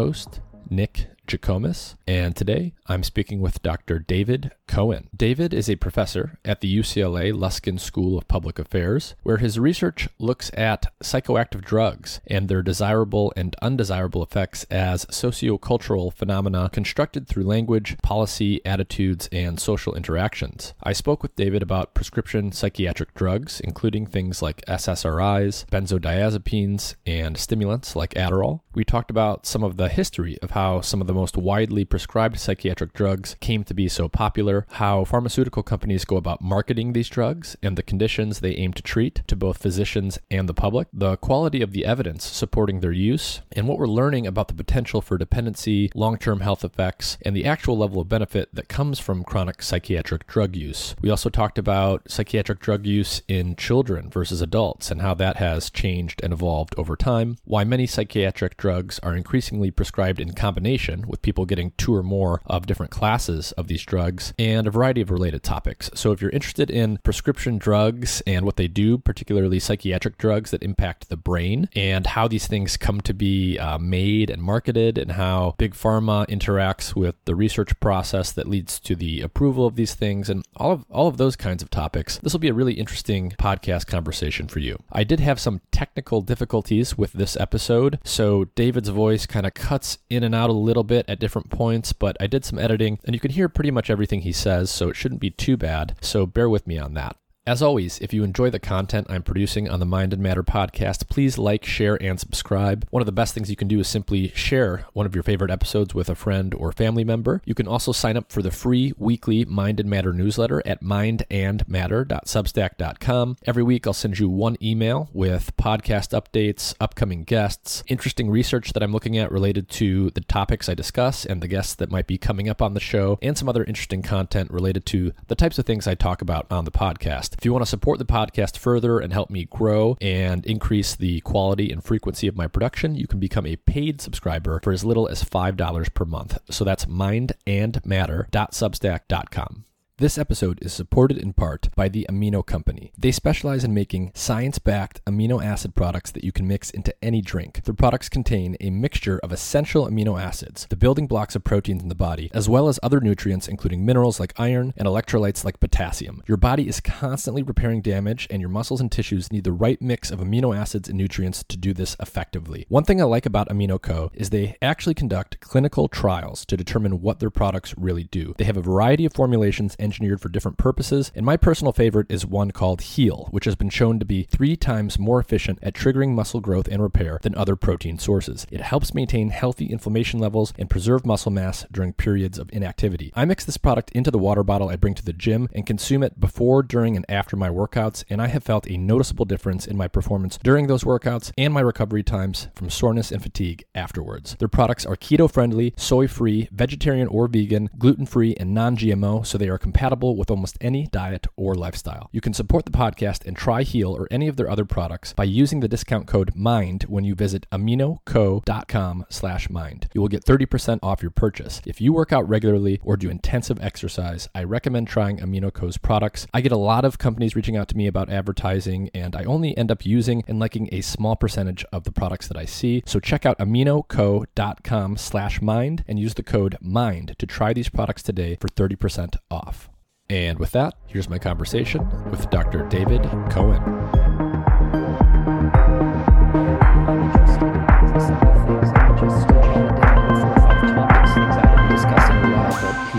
Host, Nick Jikomes, and today I'm speaking with Dr. David Cohen. David is a professor at the UCLA Luskin School of Public Affairs, where his research looks at psychoactive drugs and their desirable and undesirable effects as sociocultural phenomena constructed through language, policy, attitudes, and social interactions. I spoke with David about prescription psychiatric drugs, including things like SSRIs, benzodiazepines, and stimulants like Adderall. We talked about some of the history of how some of the most widely prescribed psychiatric drugs came to be so popular, how pharmaceutical companies go about marketing these drugs and the conditions they aim to treat to both physicians and the public, the quality of the evidence supporting their use, and what we're learning about the potential for dependency, long term health effects, and the actual level of benefit that comes from chronic psychiatric drug use. We also talked about psychiatric drug use in children versus adults and how that has changed and evolved over time, why many psychiatric drugs are increasingly prescribed in combination with people getting two or more of different classes of these drugs, and a variety of related topics. So, if you're interested in prescription drugs and what they do, particularly psychiatric drugs that impact the brain, and how these things come to be uh, made and marketed, and how big pharma interacts with the research process that leads to the approval of these things, and all of all of those kinds of topics, this will be a really interesting podcast conversation for you. I did have some technical difficulties with this episode, so David's voice kind of cuts in and out a little bit at different points, but I did some editing and you can hear pretty much everything he says, so it shouldn't be too bad. So bear with me on that. As always, if you enjoy the content I'm producing on the Mind and Matter podcast, please like, share, and subscribe. One of the best things you can do is simply share one of your favorite episodes with a friend or family member. You can also sign up for the free weekly Mind and Matter newsletter at mindandmatter.substack.com. Every week, I'll send you one email with podcast updates, upcoming guests, interesting research that I'm looking at related to the topics I discuss and the guests that might be coming up on the show, and some other interesting content related to the types of things I talk about on the podcast podcast. If you want to support the podcast further and help me grow and increase the quality and frequency of my production, you can become a paid subscriber for as little as $5 per month. So that's mindandmatter.substack.com. This episode is supported in part by the Amino Company. They specialize in making science backed amino acid products that you can mix into any drink. Their products contain a mixture of essential amino acids, the building blocks of proteins in the body, as well as other nutrients, including minerals like iron and electrolytes like potassium. Your body is constantly repairing damage, and your muscles and tissues need the right mix of amino acids and nutrients to do this effectively. One thing I like about Amino Co. is they actually conduct clinical trials to determine what their products really do. They have a variety of formulations and engineered for different purposes, and my personal favorite is one called Heal, which has been shown to be three times more efficient at triggering muscle growth and repair than other protein sources. It helps maintain healthy inflammation levels and preserve muscle mass during periods of inactivity. I mix this product into the water bottle I bring to the gym and consume it before, during, and after my workouts, and I have felt a noticeable difference in my performance during those workouts and my recovery times from soreness and fatigue afterwards. Their products are keto friendly, soy free, vegetarian or vegan, gluten free, and non GMO, so they are compatible compatible with almost any diet or lifestyle. You can support the podcast and try Heal or any of their other products by using the discount code MIND when you visit aminoco.com slash mind. You will get 30% off your purchase. If you work out regularly or do intensive exercise, I recommend trying AminoCo's products. I get a lot of companies reaching out to me about advertising, and I only end up using and liking a small percentage of the products that I see. So check out aminoco.com slash mind and use the code MIND to try these products today for 30% off. And with that, here's my conversation with Dr. David Cohen.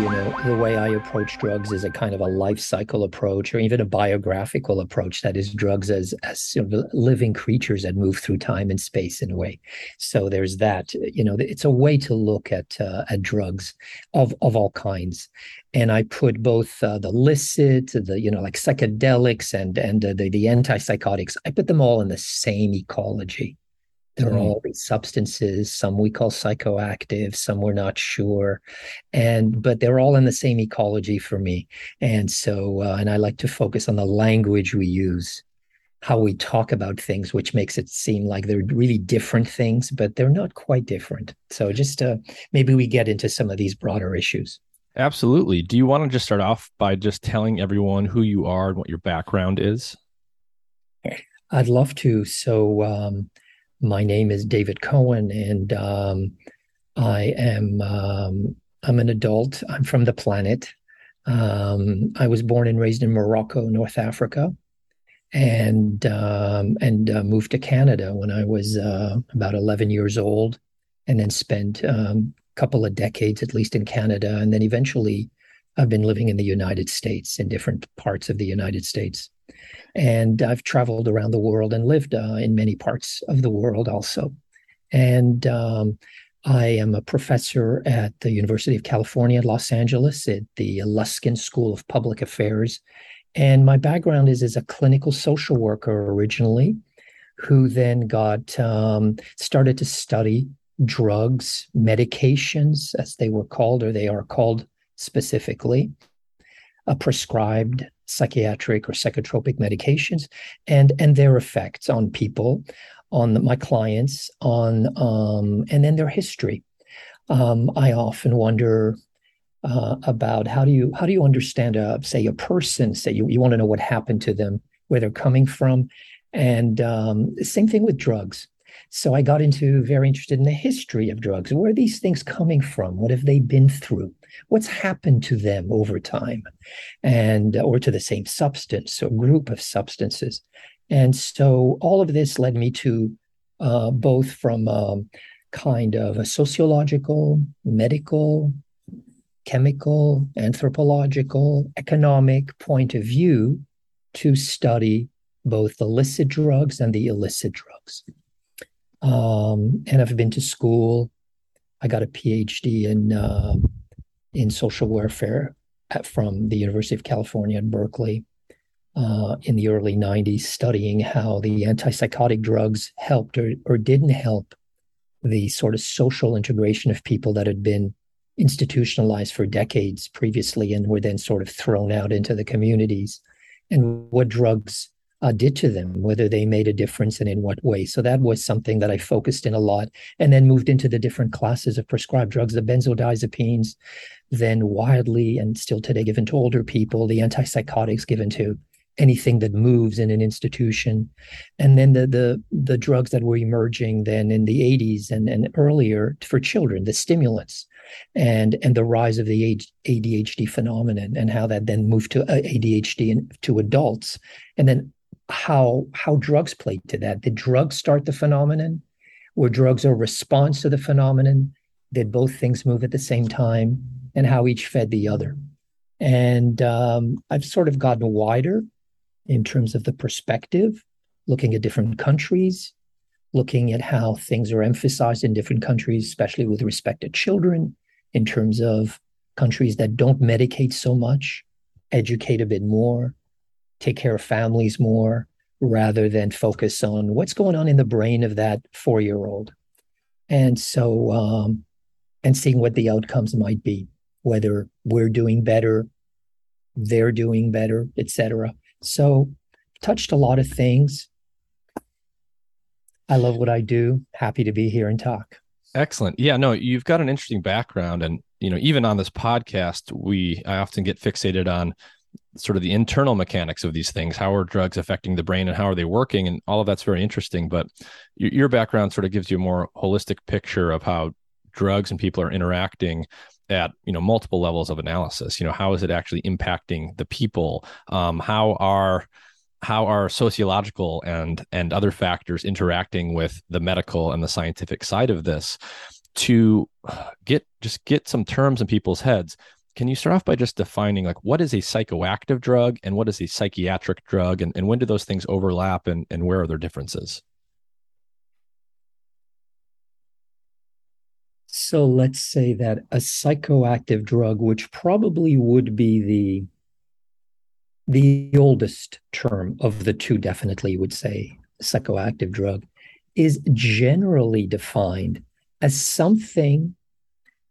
you know the way i approach drugs is a kind of a life cycle approach or even a biographical approach that is drugs as as sort of living creatures that move through time and space in a way so there's that you know it's a way to look at uh, at drugs of of all kinds and I put both uh, the licit, the you know like psychedelics and and uh, the the antipsychotics. I put them all in the same ecology. There are mm-hmm. all these substances. Some we call psychoactive. Some we're not sure, and but they're all in the same ecology for me. And so, uh, and I like to focus on the language we use how we talk about things, which makes it seem like they're really different things, but they're not quite different. So just uh, maybe we get into some of these broader issues. Absolutely. Do you want to just start off by just telling everyone who you are and what your background is? I'd love to. So, um, my name is David Cohen, and um, I am um, I'm an adult. I'm from the planet. Um, I was born and raised in Morocco, North Africa, and um, and uh, moved to Canada when I was uh, about 11 years old, and then spent um, couple of decades at least in Canada, and then eventually I've been living in the United States in different parts of the United States. And I've traveled around the world and lived uh, in many parts of the world also. And um, I am a professor at the University of California Los Angeles at the Luskin School of Public Affairs. And my background is as a clinical social worker originally, who then got um, started to study drugs, medications, as they were called, or they are called specifically, uh, prescribed psychiatric or psychotropic medications, and and their effects on people, on the, my clients, on um, and then their history. Um, I often wonder uh, about how do you how do you understand a say a person say you, you want to know what happened to them where they're coming from and um, same thing with drugs so i got into very interested in the history of drugs. Where are these things coming from? What have they been through? What's happened to them over time? And or to the same substance or group of substances. And so all of this led me to uh, both from um, kind of a sociological medical chemical anthropological economic point of view to study both the illicit drugs and the illicit drugs um, and i've been to school. I got a phd in uh, in social welfare at, from the University of California at Berkeley uh, in the early 90s, studying how the antipsychotic drugs helped or, or didn't help the sort of social integration of people that had been institutionalized for decades previously and were then sort of thrown out into the communities, and what drugs uh, did to them, whether they made a difference and in what way. So that was something that I focused in a lot and then moved into the different classes of prescribed drugs, the benzodiazepines, then widely and still today given to older people, the antipsychotics given to anything that moves in an institution and then the the the drugs that were emerging then in the 80s and, and earlier for children the stimulants and and the rise of the ADHD phenomenon and how that then moved to uh, ADHD and to adults and then how how drugs play to that. Did drugs start the phenomenon? Were drugs a response to the phenomenon? Did both things move at the same time? And how each fed the other? And um, I've sort of gotten wider in terms of the perspective, looking at different countries, looking at how things are emphasized in different countries, especially with respect to children, in terms of countries that don't medicate so much, educate a bit more, take care of families more rather than focus on what's going on in the brain of that four year old. And so, um, and seeing what the outcomes might be, whether we're doing better, they're doing better, etc. So, touched a lot of things. I love what I do. Happy to be here and talk. Excellent. Yeah, no, you've got an interesting background and you know, even on this podcast, we I often get fixated on sort of the internal mechanics of these things how are drugs affecting the brain and how are they working and all of that's very interesting but your background sort of gives you a more holistic picture of how drugs and people are interacting at you know multiple levels of analysis. You know how is it actually impacting the people? Um, how are how are sociological and and other factors interacting with the medical and the scientific side of this to get just get some terms in people's heads can you start off by just defining like what is a psychoactive drug and what is a psychiatric drug and, and when do those things overlap and, and where are their differences? So let's say that a psychoactive drug which probably would be the the oldest term of the two definitely would say psychoactive drug is generally defined as something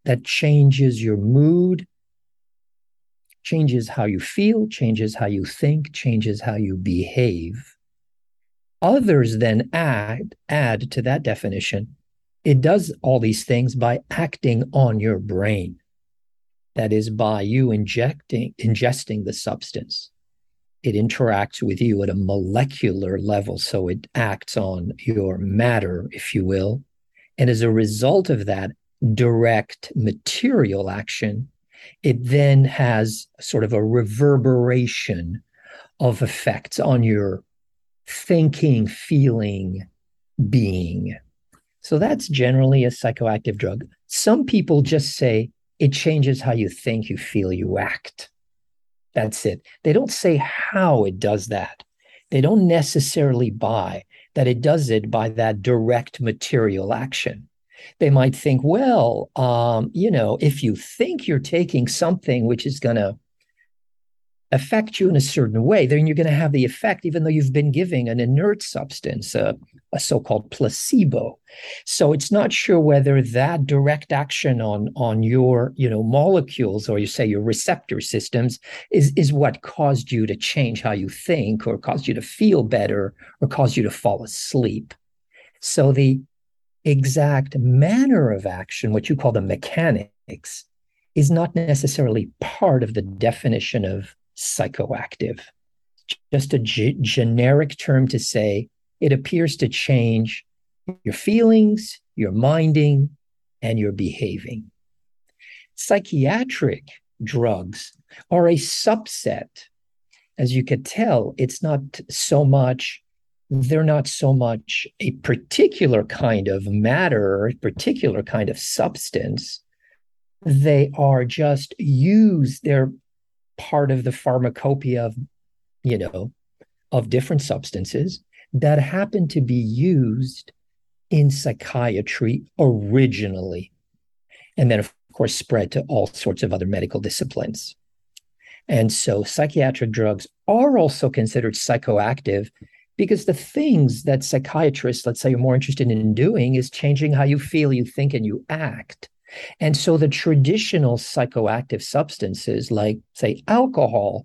that changes your mood changes how you feel, changes how you think, changes how you behave. Others then add, add to that definition. It does all these things by acting on your brain. That is by you injecting, ingesting the substance. it interacts with you at a molecular level. So it acts on your matter, if you will. And as a result of that direct material action, it then has sort of a reverberation of effects on your thinking, feeling, being. So that's generally a psychoactive drug. Some people just say it changes how you think, you feel, you act. That's it. They don't say how it does that. They don't necessarily buy that it does it by that direct material action. They might think, well, um, you know, if you think you're taking something which is going to affect you in a certain way, then you're going to have the effect, even though you've been giving an inert substance, a, a so-called placebo. So it's not sure whether that direct action on on your you know molecules or you say your receptor systems is is what caused you to change how you think or caused you to feel better or caused you to fall asleep. So the exact manner of action, what you call the mechanics, is not necessarily part of the definition of psychoactive. Just a g- generic term to say it appears to change your feelings, your minding, and your behaving. Psychiatric drugs are a subset. As you could tell, it's not so much, they're not so much a particular kind of matter a particular kind of substance. They are just used, they're part of the pharmacopoeia of, you know, of different substances that happen to be used in psychiatry originally. And then, of course, spread to all sorts of other medical disciplines. And so psychiatric drugs are also considered psychoactive because the things that psychiatrists, let's say, are more interested in doing is changing how you feel, you think, and you act. And so the traditional psychoactive substances, like, say, alcohol,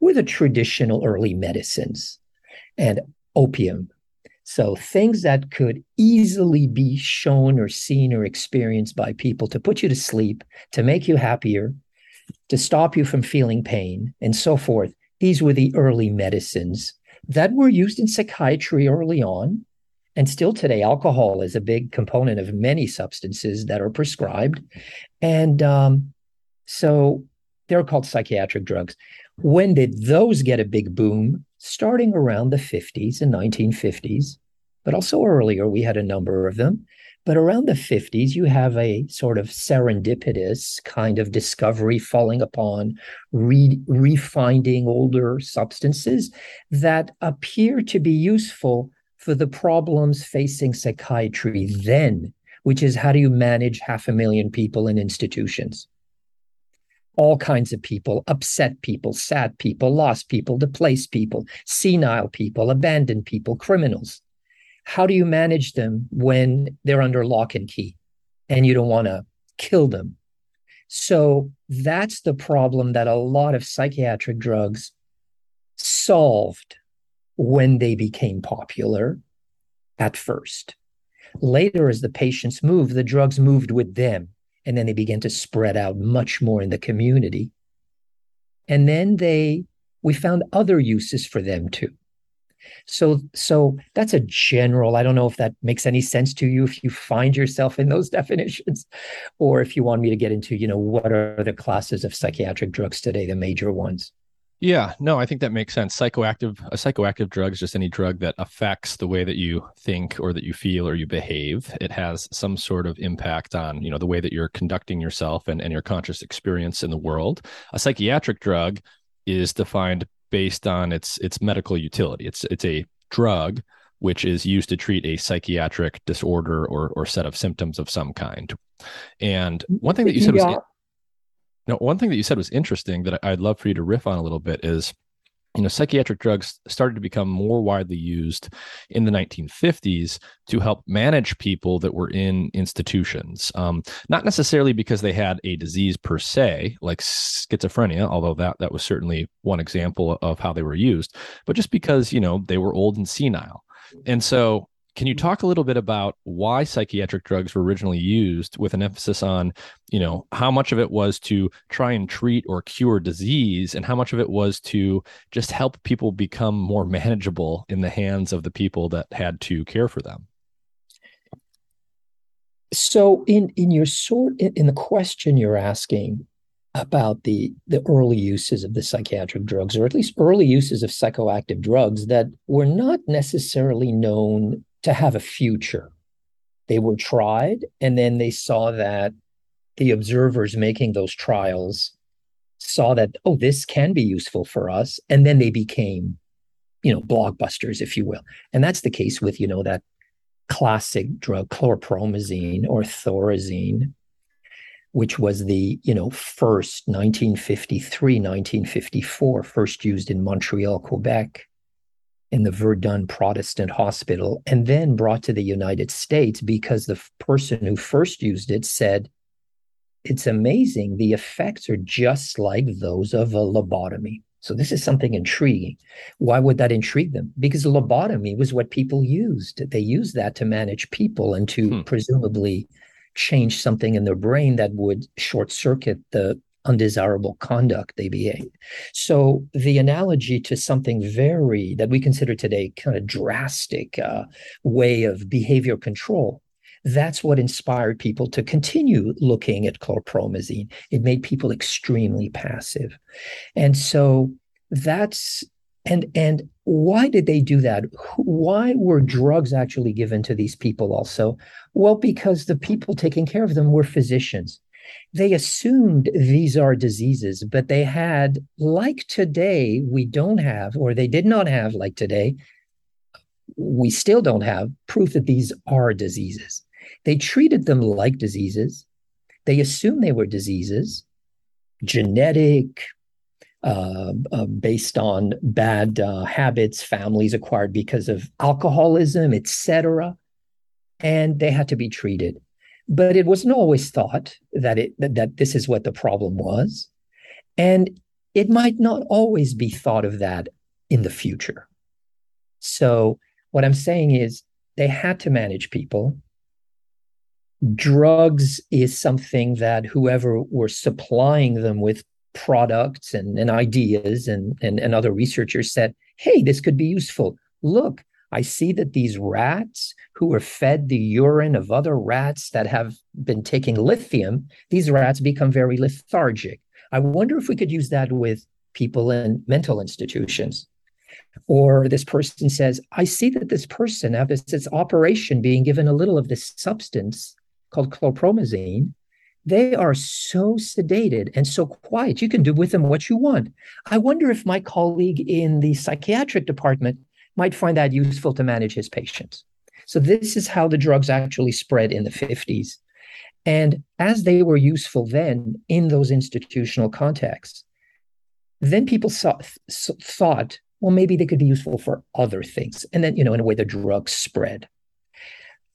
were the traditional early medicines and opium. So things that could easily be shown or seen or experienced by people to put you to sleep, to make you happier, to stop you from feeling pain, and so forth. These were the early medicines that were used in psychiatry early on. And still today, alcohol is a big component of many substances that are prescribed. And um, so they're called psychiatric drugs. When did those get a big boom? Starting around the 50s and 1950s, but also earlier, we had a number of them. But around the 50s, you have a sort of serendipitous kind of discovery falling upon re- refinding older substances that appear to be useful for the problems facing psychiatry then, which is how do you manage half a million people in institutions? All kinds of people, upset people, sad people, lost people, displaced people, senile people, abandoned people, criminals. How do you manage them when they're under lock and key and you don't want to kill them? So that's the problem that a lot of psychiatric drugs solved when they became popular at first. Later, as the patients moved, the drugs moved with them, and then they began to spread out much more in the community. And then they, we found other uses for them too. So, so that's a general. I don't know if that makes any sense to you. If you find yourself in those definitions, or if you want me to get into, you know, what are the classes of psychiatric drugs today, the major ones. Yeah, no, I think that makes sense. Psychoactive, a psychoactive drug is just any drug that affects the way that you think or that you feel or you behave. It has some sort of impact on, you know, the way that you're conducting yourself and, and your conscious experience in the world. A psychiatric drug is defined based on its its medical utility. It's it's a drug which is used to treat a psychiatric disorder or or set of symptoms of some kind. And one thing that you said yeah. was now, one thing that you said was interesting that I'd love for you to riff on a little bit is, you know, psychiatric drugs started to become more widely used in the 1950s to help manage people that were in institutions. Um, not necessarily because they had a disease per se, like schizophrenia, although that that was certainly one example of how they were used, but just because you know they were old and senile, and so Can you mm-hmm. talk a little bit about why psychiatric drugs were originally used with an emphasis on, you know, how much of it was to try and treat or cure disease and how much of it was to just help people become more manageable in the hands of the people that had to care for them? So in in your sort in the question you're asking about the the early uses of the psychiatric drugs or at least early uses of psychoactive drugs that were not necessarily known to have a future. They were tried, and then they saw that the observers making those trials saw that, oh, this can be useful for us. And then they became, you know, blockbusters, if you will. And that's the case with, you know, that classic drug, chlorpromazine or thorazine, which was the, you know, first 1953, 1954, first used in Montreal, Quebec in the Verdun Protestant Hospital and then brought to the United States because the person who first used it said, It's amazing. The effects are just like those of a lobotomy. So, this is something intriguing. Why would that intrigue them? Because lobotomy was what people used. They used that to manage people and to hmm. presumably change something in their brain that would short circuit the undesirable conduct they behave. So the analogy to something very that we consider today kind of drastic uh, way of behavior control. That's what inspired people to continue looking at chlorpromazine. It made people extremely passive. And so that's and and why did they do that why were drugs actually given to these people also well because the people taking care of them were physicians they assumed these are diseases, but they had, like today, we don't have, or they did not have, like today, we still don't have proof that these are diseases. They treated them like diseases. They assumed they were diseases, genetic, uh, uh, based on bad uh, habits families acquired because of alcoholism, etc. And they had to be treated. But it wasn't always thought that it that, that this is what the problem was. And it might not always be thought of that in the future. So what I'm saying is they had to manage people. Drugs is something that whoever were supplying them with products and, and ideas and, and, and other researchers said, hey, this could be useful. Look, I see that these rats who are fed the urine of other rats that have been taking lithium, these rats become very lethargic. I wonder if we could use that with people in mental institutions. Or this person says, I see that this person, after this operation being given a little of this substance called chlorpromazine, they are so sedated and so quiet. You can do with them what you want. I wonder if my colleague in the psychiatric department might find that useful to manage his patients. So this is how the drugs actually spread in the 50s. And as they were useful then in those institutional contexts, then people saw, thought, well, maybe they could be useful for other things. And then, you know, in a way, the drugs spread.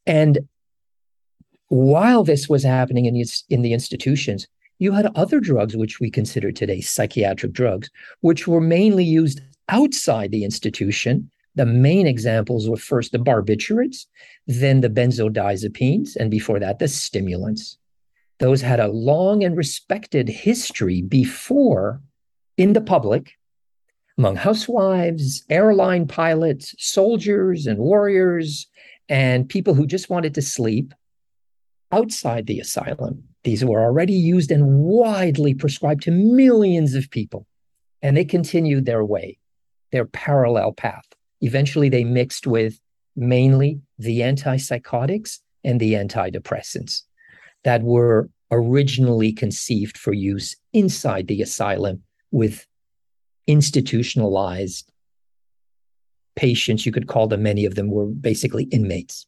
And while this was happening in, in the institutions, you had other drugs, which we consider today psychiatric drugs, which were mainly used outside the institution the main examples were first the barbiturates, then the benzodiazepines, and before that, the stimulants. Those had a long and respected history before in the public among housewives, airline pilots, soldiers, and warriors, and people who just wanted to sleep outside the asylum. These were already used and widely prescribed to millions of people, and they continued their way, their parallel path. Eventually, they mixed with mainly the antipsychotics and the antidepressants that were originally conceived for use inside the asylum with institutionalized patients. You could call them, many of them were basically inmates.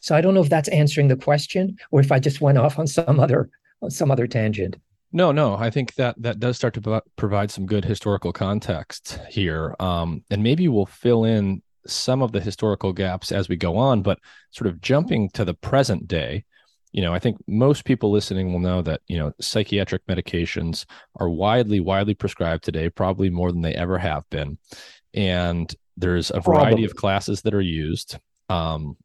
So I don't know if that's answering the question or if I just went off on some other on some other tangent. No, no, I think that that does start to provide some good historical context here, um, and maybe we'll fill in some of the historical gaps as we go on. But sort of jumping to the present day, you know, I think most people listening will know that you know psychiatric medications are widely, widely prescribed today, probably more than they ever have been, and there's a variety probably. of classes that are used. Um,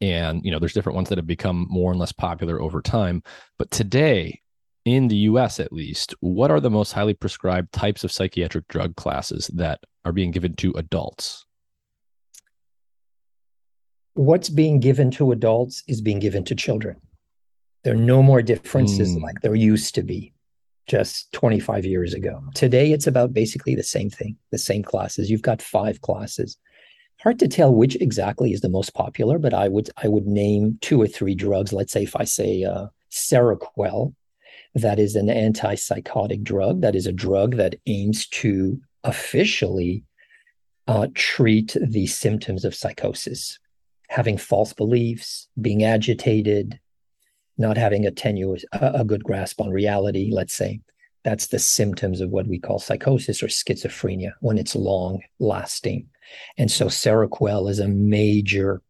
and you know, there's different ones that have become more and less popular over time. But today, in the US at least, what are the most highly prescribed types of psychiatric drug classes that are being given to adults? What's being given to adults is being given to children. There are no more differences mm. like there used to be just 25 years ago. Today, it's about basically the same thing, the same classes. You've got five classes. Hard to tell which exactly is the most popular, but I would I would name two or three drugs. Let's say if I say uh, Seroquel, that is an antipsychotic drug. That is a drug that aims to officially uh, treat the symptoms of psychosis, having false beliefs, being agitated, not having a tenuous, a, good grasp on reality. Let's say that's the symptoms of what we call psychosis or schizophrenia when it's long lasting. And so Seroquel is a major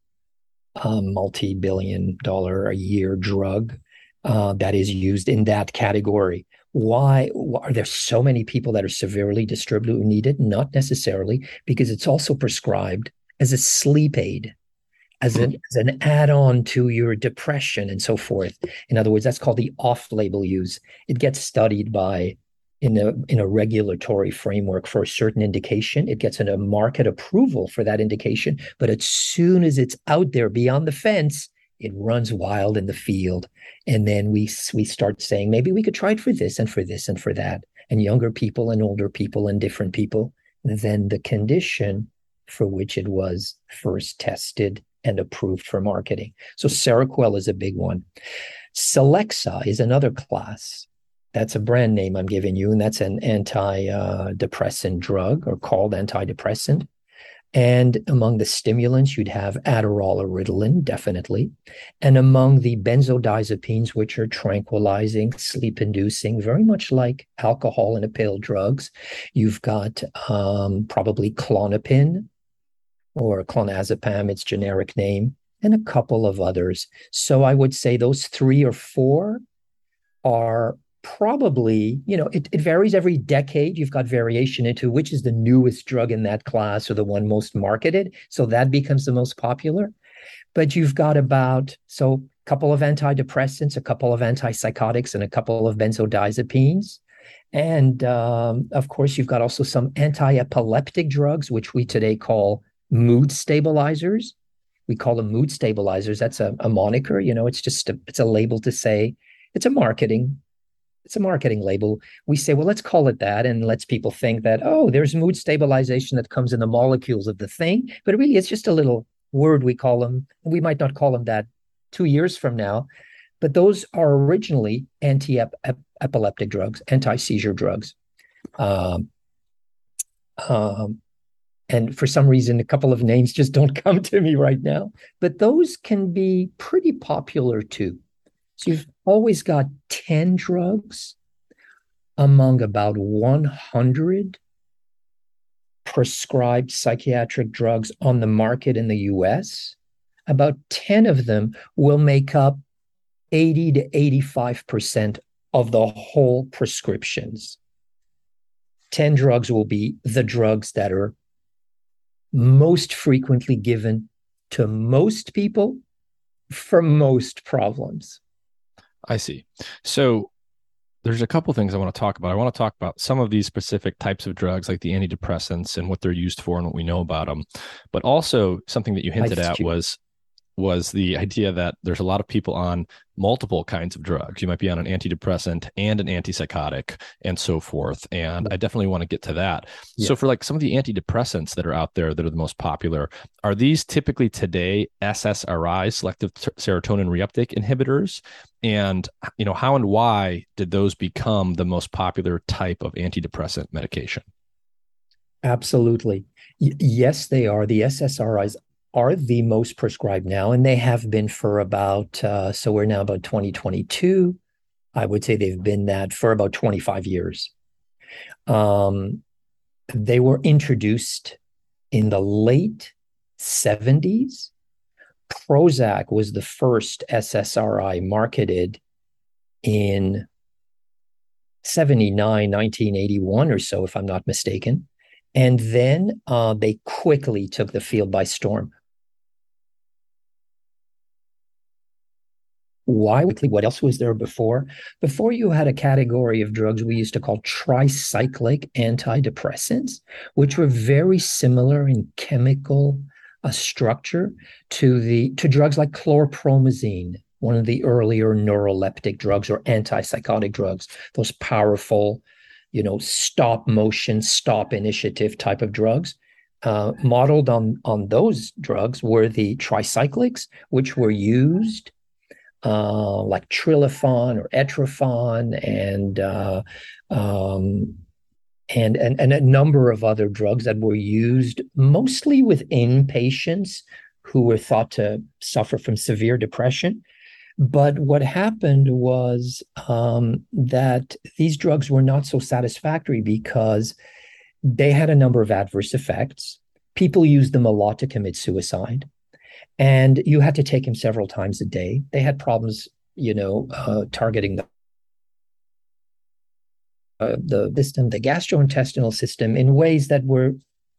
uh, multi-billion dollar a year drug uh, that is used in that category. Why, why are there so many people that are severely distributed who need it? Not necessarily, because it's also prescribed as a sleep aid, as an, as an add-on to your depression and so forth. In other words, that's called the off-label use. It gets studied by in a in a regulatory framework for a certain indication. It gets a market approval for that indication, but as soon as it's out there beyond the fence, it runs wild in the field and then we we start saying maybe we could try it for this and for this and for that and younger people and older people and different people than the condition for which it was first tested and approved for marketing. So seroquel is a big one. Celexa is another class. That's a brand name i'm giving you and that's an antidepressant uh, drug or called antidepressant and among the stimulants, you'd have Adderall or Ritalin, definitely. And among the benzodiazepines, which are tranquilizing, sleep inducing, very much like alcohol and a pill drugs, you've got um, probably Klonopin or clonazepam, its generic name, and a couple of others. So I would say those three or four are probably, you know, it, it varies every decade. You've got variation into which is the newest drug in that class or the one most marketed. So that becomes the most popular. But you've got about, so a couple of antidepressants, a couple of antipsychotics, and a couple of benzodiazepines. And um, of course, you've got also some anti epileptic drugs, which we today call mood stabilizers. We call them mood stabilizers. That's a, a moniker, you know, it's just a, it's a label to say it's a marketing it's a marketing label. We say, well, let's call it that, and lets people think that oh, there's mood stabilization that comes in the molecules of the thing, but really it's just a little word we call them. We might not call them that two years from now, but those are originally anti-epileptic drugs, anti-seizure drugs. Um, um, and for some reason, a couple of names just don't come to me right now. But those can be pretty popular too. So you've always got 10 drugs among about 100 prescribed psychiatric drugs on the market in the US. About 10 of them will make up 80 to 85% of the whole prescriptions. 10 drugs will be the drugs that are most frequently given to most people for most problems. I see. So there's a couple things I want to talk about. I want to talk about some of these specific types of drugs, like the antidepressants and what they're used for and what we know about them. But also something that you hinted at was was the idea that there's a lot of people on multiple kinds of drugs. You might be on an antidepressant and an antipsychotic and so forth. And I definitely want to get to that. Yeah. So, for like some of the antidepressants that are out there that are the most popular, are these typically today SSRI, selective serotonin reuptake inhibitors? And, you know, how and why did those become the most popular type of antidepressant medication? Absolutely. Y- yes, they are. The SSRIs are the most prescribed now, and they have been for about, uh, so we're now about 2022. I would say they've been that for about 25 years. Um, they were introduced in the late 70s. Prozac was the first SSRI marketed in 79, 1981 or so, if I'm not mistaken. And then uh, they quickly took the field by storm why? What else was there before? Before you had a category of drugs we used to call tricyclic antidepressants, which were very similar in chemical uh, structure to the to drugs like chlorpromazine, one of the earlier neuroleptic drugs or antipsychotic drugs, those powerful, you know, stop motion, stop initiative type of drugs. Uh, modeled on on those drugs were the tricyclics, which were used uh, like Trilafon or Etrafon and, uh, um, and and and a number of other drugs that were used mostly within patients who were thought to suffer from severe depression. But what happened was um, that these drugs were not so satisfactory because they had a number of adverse effects. People used them a lot to commit suicide and you had to take him several times a day. They had problems, you know, uh, targeting the uh, the system, the gastrointestinal system, in ways that were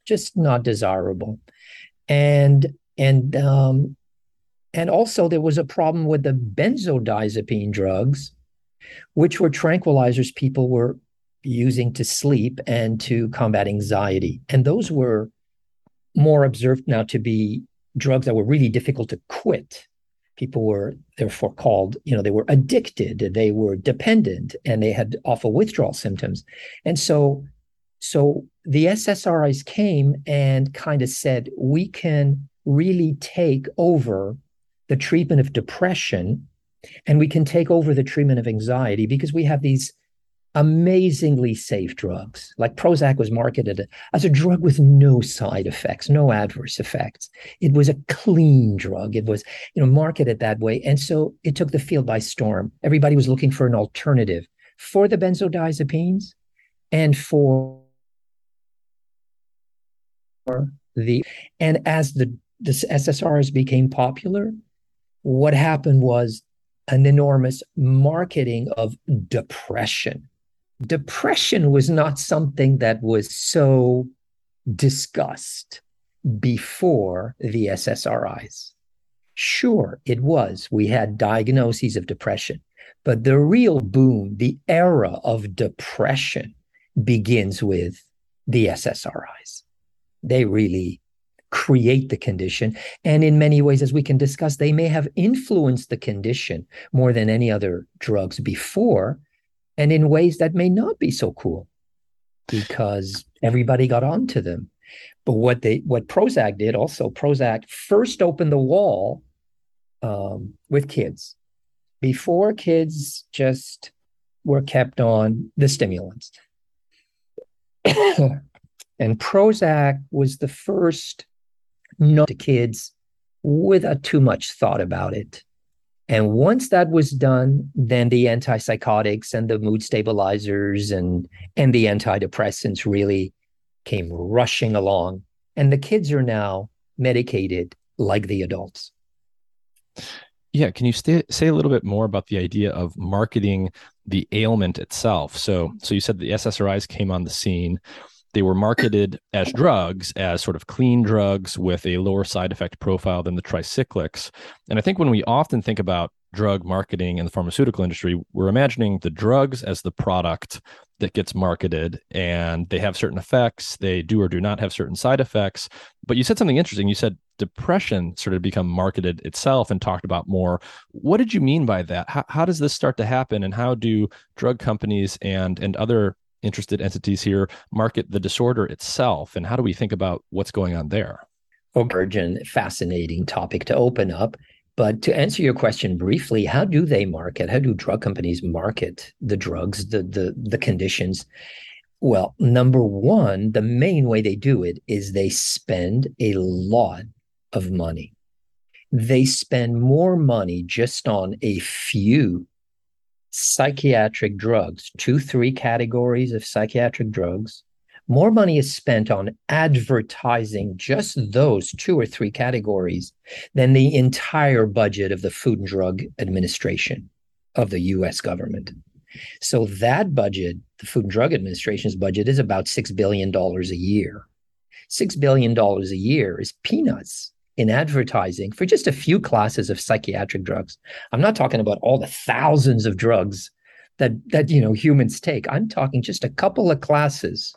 just not desirable, and and um, and also there was a problem with the benzodiazepine drugs, which were tranquilizers people were using to sleep and to combat anxiety, and those were more observed now to be drugs that were really difficult to quit. People were therefore called, you know, they were addicted, they were dependent, and they had awful withdrawal symptoms. And so, so the SSRIs came and kind of said, we can really take over the treatment of depression and we can take over the treatment of anxiety because we have these amazingly safe drugs. Like Prozac was marketed as a drug with no side effects, no adverse effects. It was a clean drug. It was, you know, marketed that way. And so it took the field by storm. Everybody was looking for an alternative for the benzodiazepines and for the and as the the SSRIs became popular, what happened was an enormous marketing of depression depression was not something that was so discussed before the SSRIs. Sure, it was. We had diagnoses of depression, but the real boom, the era of depression begins with the SSRIs. They really create the condition. And in many ways, as we can discuss, they may have influenced the condition more than any other drugs before and in ways that may not be so cool because everybody got onto them. But what they what Prozac did also, Prozac first opened the wall um, with kids. Before kids just were kept on the stimulants. and Prozac was the first known to kids without too much thought about it. And once that was done, then the antipsychotics and the mood stabilizers and and the antidepressants really came rushing along. And the kids are now medicated like the adults. Yeah, can you say a little bit more about the idea of marketing the ailment itself? So, so you said the SSRIs came on the scene they were marketed as drugs, as sort of clean drugs with a lower side effect profile than the tricyclics. And I think when we often think about drug marketing in the pharmaceutical industry, we're imagining the drugs as the product that gets marketed and they have certain effects, they do or do not have certain side effects. But you said something interesting. You said depression sort of become marketed itself and talked about more. What did you mean by that? How, how does this start to happen and how do drug companies and and other interested entities here market the disorder itself and how do we think about what's going on there? Urgent fascinating topic to open up but to answer your question briefly how do they market? How do drug companies market the drugs the the, the conditions? Well number one the main way they do it is they spend a lot of money. They spend more money just on a few psychiatric drugs, two, three categories of psychiatric drugs. More money is spent on advertising just those two or three categories than the entire budget of the Food and Drug Administration of the US government. So that budget, the Food and Drug Administration's budget, is about $6 billion a year. $6 billion a year is peanuts in advertising for just a few classes of psychiatric drugs. I'm not talking about all the thousands of drugs that that you know humans take. I'm talking just a couple of classes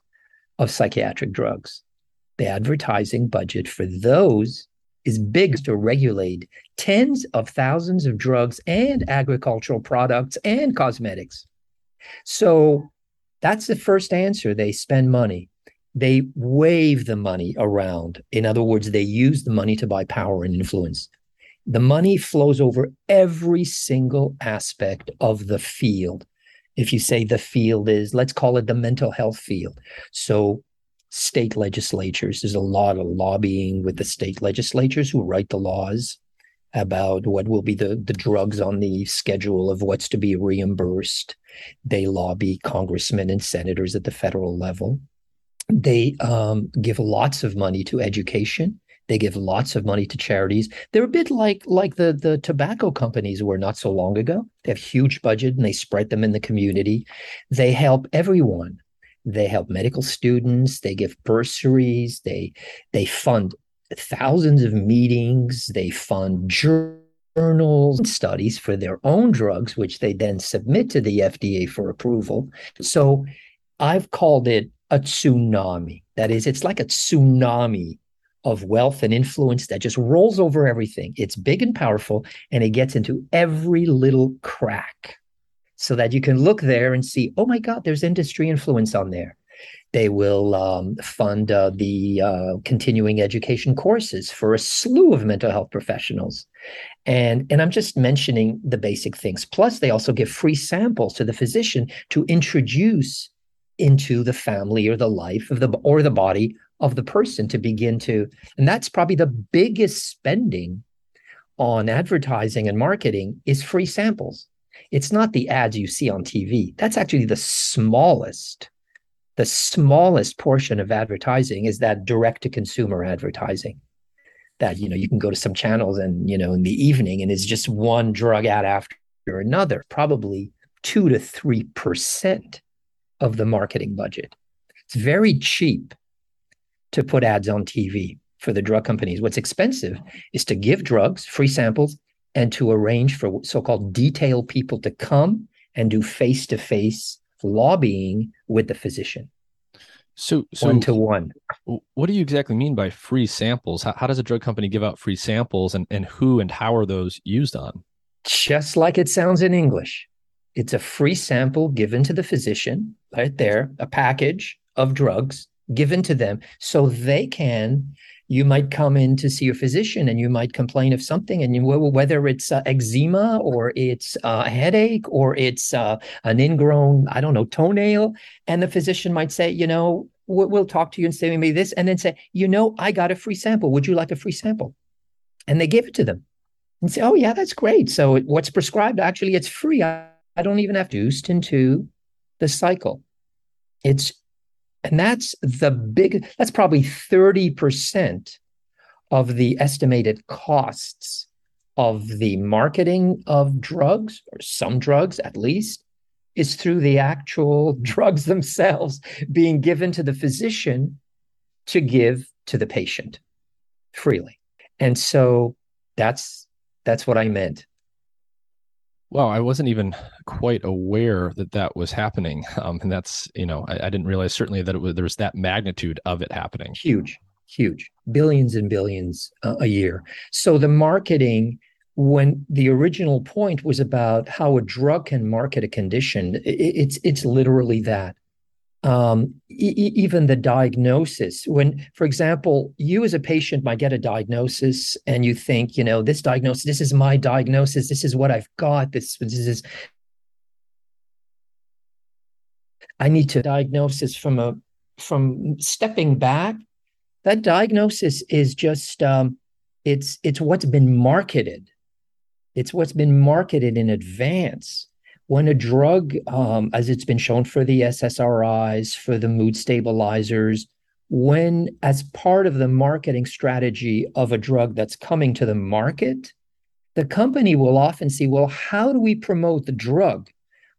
of psychiatric drugs. The advertising budget for those is big to regulate tens of thousands of drugs and agricultural products and cosmetics. So that's the first answer. They spend money. They wave the money around. In other words, they use the money to buy power and influence. The money flows over every single aspect of the field. If you say the field is, let's call it the mental health field. So, state legislatures, there's a lot of lobbying with the state legislatures who write the laws about what will be the, the drugs on the schedule of what's to be reimbursed. They lobby congressmen and senators at the federal level. They um, give lots of money to education. They give lots of money to charities. They're a bit like like the the tobacco companies were not so long ago. They have huge budget and they spread them in the community. They help everyone. They help medical students. They give bursaries. They they fund thousands of meetings. They fund journals studies for their own drugs, which they then submit to the FDA for approval. So I've called it a tsunami. That is, it's like a tsunami of wealth and influence that just rolls over everything. It's big and powerful, and it gets into every little crack so that you can look there and see, oh my God, there's industry influence on there. They will um, fund uh, the uh, continuing education courses for a slew of mental health professionals. And, and I'm just mentioning the basic things. Plus, they also give free samples to the physician to introduce into the family or the life of the or the body of the person to begin to and that's probably the biggest spending on advertising and marketing is free samples. It's not the ads you see on TV that's actually the smallest the smallest portion of advertising is that direct to consumer advertising. That you know you can go to some channels and you know in the evening and it's just one drug ad after another probably 2 to 3 percent of the marketing budget. It's very cheap to put ads on TV for the drug companies. What's expensive is to give drugs, free samples, and to arrange for so called detail people to come and do face to face lobbying with the physician. So, so one to one. What do you exactly mean by free samples? How, how does a drug company give out free samples and, and who and how are those used on? Just like it sounds in English. It's a free sample given to the physician right there, a package of drugs given to them. So they can you might come in to see your physician and you might complain of something and you whether it's uh, eczema or it's uh, a headache or it's uh, an ingrown i don't know toenail. And the physician might say you know we'll talk to you and say maybe this and then say you know i got a free sample. Would you like a free sample? And they give it to them and say oh yeah that's great. So what's prescribed actually it's free. I, I don't even have to boost into the cycle. It's and that's the big that's probably 30% of the estimated costs of the marketing of drugs or some drugs at least is through the actual drugs themselves being given to the physician to give to the patient freely. And so that's that's what I meant. Wow, I wasn't even quite aware that that was happening, um, and that's you know I, I, didn't realize certainly that it was there was that magnitude of it happening. Huge, huge, billions and billions uh, a year. So the marketing, when the original point was about how a drug can market a condition, it, it's it's literally that um, e- even the diagnosis. When, for example, you as a patient might get a diagnosis and you think, you know, this diagnosis, this is my diagnosis, this is what I've got, this, this is. I need to diagnosis from a from stepping back. That diagnosis is just um, it's it's what's been marketed. It's what's been marketed in advance when a drug, um, as it's been shown for the SSRIs, for the mood stabilizers, when as part of the marketing strategy of a drug that's coming to the market, the company will often see, well, how do we promote the drug?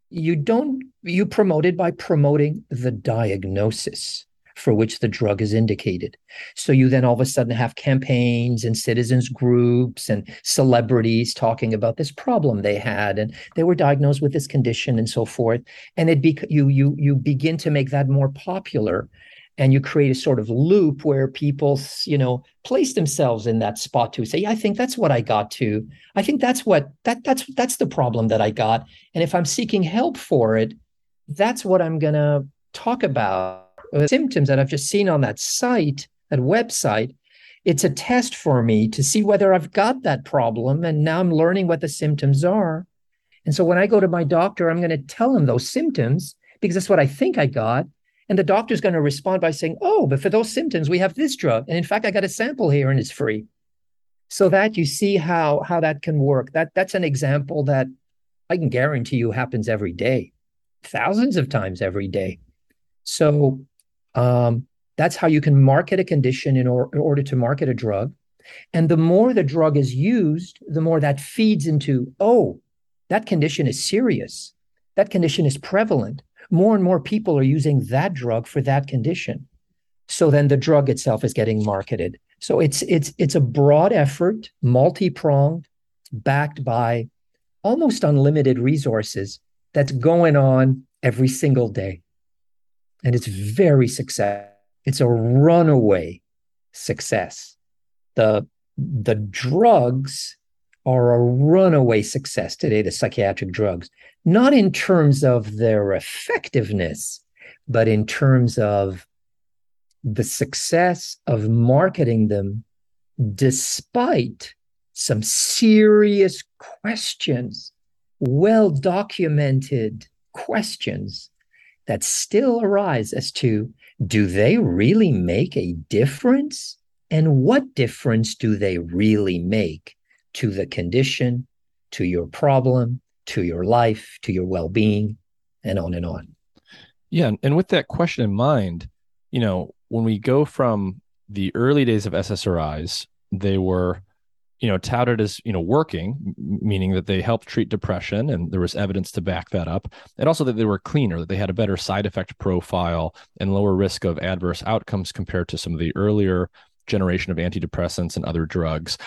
You don't, you promote it by promoting the diagnosis. For which the drug is indicated. So you then all of a sudden have campaigns and citizens groups and celebrities talking about this problem they had and they were diagnosed with this condition and so forth. And it be, you you you begin to make that more popular and you create a sort of loop where people you know place themselves in that spot to say yeah, i think that's what i got to i think that's what that that's that's the problem that i got and if i'm seeking help for it that's what i'm going to talk about Uh, symptoms that i've just seen on that site that website it's a test for me to see whether i've got that problem and now i'm learning what the symptoms are and so when i go to my doctor i'm going to tell him those symptoms because that's what i think i got and the doctor's going to respond by saying, Oh, but for those symptoms, we have this drug. And in fact, I got a sample here and it's free. So that you see how how that can work. That that's an example that I can guarantee you happens every day, thousands of times every day. So um, that's how you can market a condition in, or, in order to market a drug. And the more the drug is used, the more that feeds into, oh, that condition is serious. That condition is prevalent more and more people are using that drug for that condition. So then the drug itself is getting marketed. So it's it's it's a broad effort, multi-pronged, backed by almost unlimited resources that's going on every single day. And it's very success. It's a runaway success. The the drugs are a runaway success today, the psychiatric drugs not in terms of their effectiveness, but in terms of the success of marketing them despite some serious questions, well documented questions that still arise as to do they really make a difference? And what difference do they really make to the condition, to your problem, to your life, to your well being, and on and on. Yeah. And with that question in mind, you know, when we go from the early days of SSRIs, they were, you know, touted as, you know, working, meaning that they helped treat depression and there was evidence to back that up. And also that they were cleaner, that they had a better side effect profile and lower risk of adverse outcomes compared to some of the earlier generation of antidepressants and other drugs.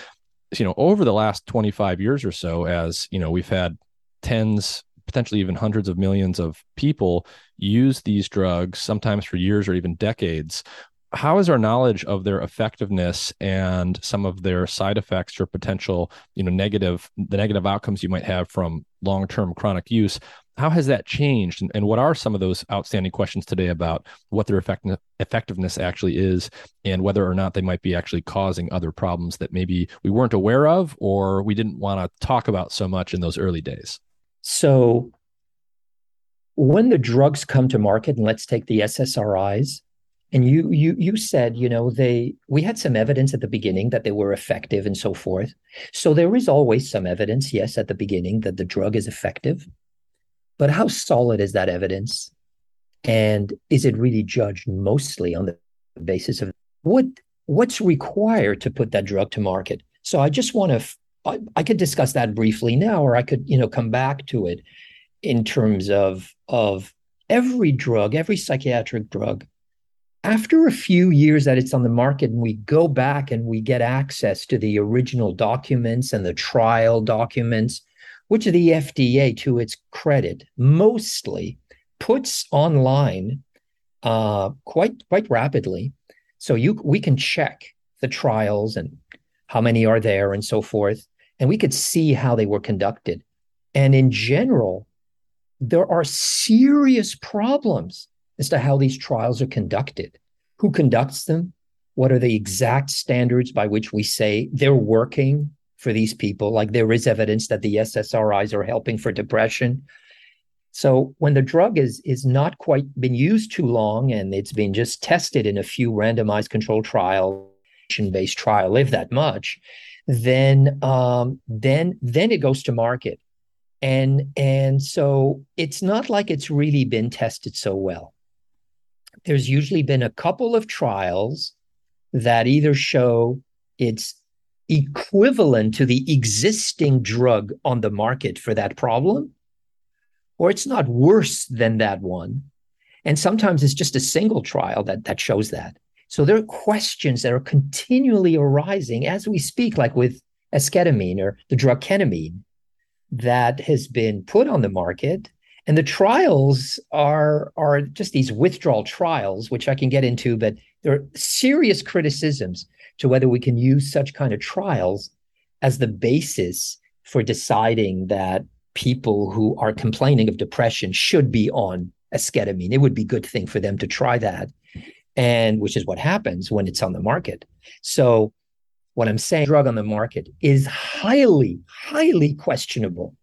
You know, over the last 25 years or so, as, you know, we've had tens, potentially even hundreds of millions of people use these drugs, sometimes for years or even decades. How is our knowledge of their effectiveness and some of their side effects or potential, you know, negative the negative outcomes you might have from long-term chronic use? How has that changed, and, and what are some of those outstanding questions today about what their effect- effectiveness actually is, and whether or not they might be actually causing other problems that maybe we weren't aware of or we didn't want to talk about so much in those early days? So when the drugs come to market, and let's take the SSRIs, and you you you said you know they we had some evidence at the beginning that they were effective and so forth. So there is always some evidence, yes, at the beginning that the drug is effective, but how solid is that evidence? And is it really judged mostly on the basis of what what's required to put that drug to market? So I just want to I, I could discuss that briefly now, or I could, you know, come back to it in terms of of every drug, every psychiatric drug. After a few years that it's on the market, and we go back and we get access to the original documents and the trial documents, which the FDA, to its credit, mostly puts online uh, quite quite rapidly. So you we can check the trials and how many are there and so forth and we could see how they were conducted. And in general, there are serious problems as to how these trials are conducted. Who conducts them? What are the exact standards by which we say they're working for these people? Like there is evidence that the SSRIs are helping for depression. So when the drug is is not quite been used too long and it's been just tested in a few randomized controlled trial based trial, if that much, then um, then then it goes to market and and so it's not like it's really been tested so well there's usually been a couple of trials that either show it's equivalent to the existing drug on the market for that problem or it's not worse than that one And sometimes it's just a single trial that, that shows that. So there are questions that are continually arising as we speak, like with esketamine or the drug ketamine that has been put on the market. And the trials are, are just these withdrawal trials, which I can get into, but there are serious criticisms to whether we can use such kind of trials as the basis for deciding that people who are complaining of depression should be on esketamine. It would be a good thing for them to try that. And which is what happens when it's on the market. So what I'm saying, drug on the market is highly, highly questionable.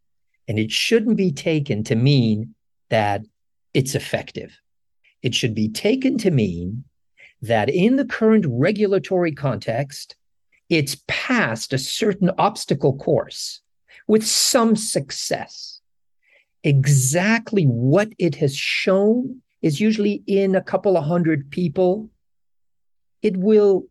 And it shouldn't be taken to mean that it's effective. It should be taken to mean that in the current regulatory context, it's passed a certain obstacle course with some success. Exactly what it has shown is usually in a couple of hundred people. It will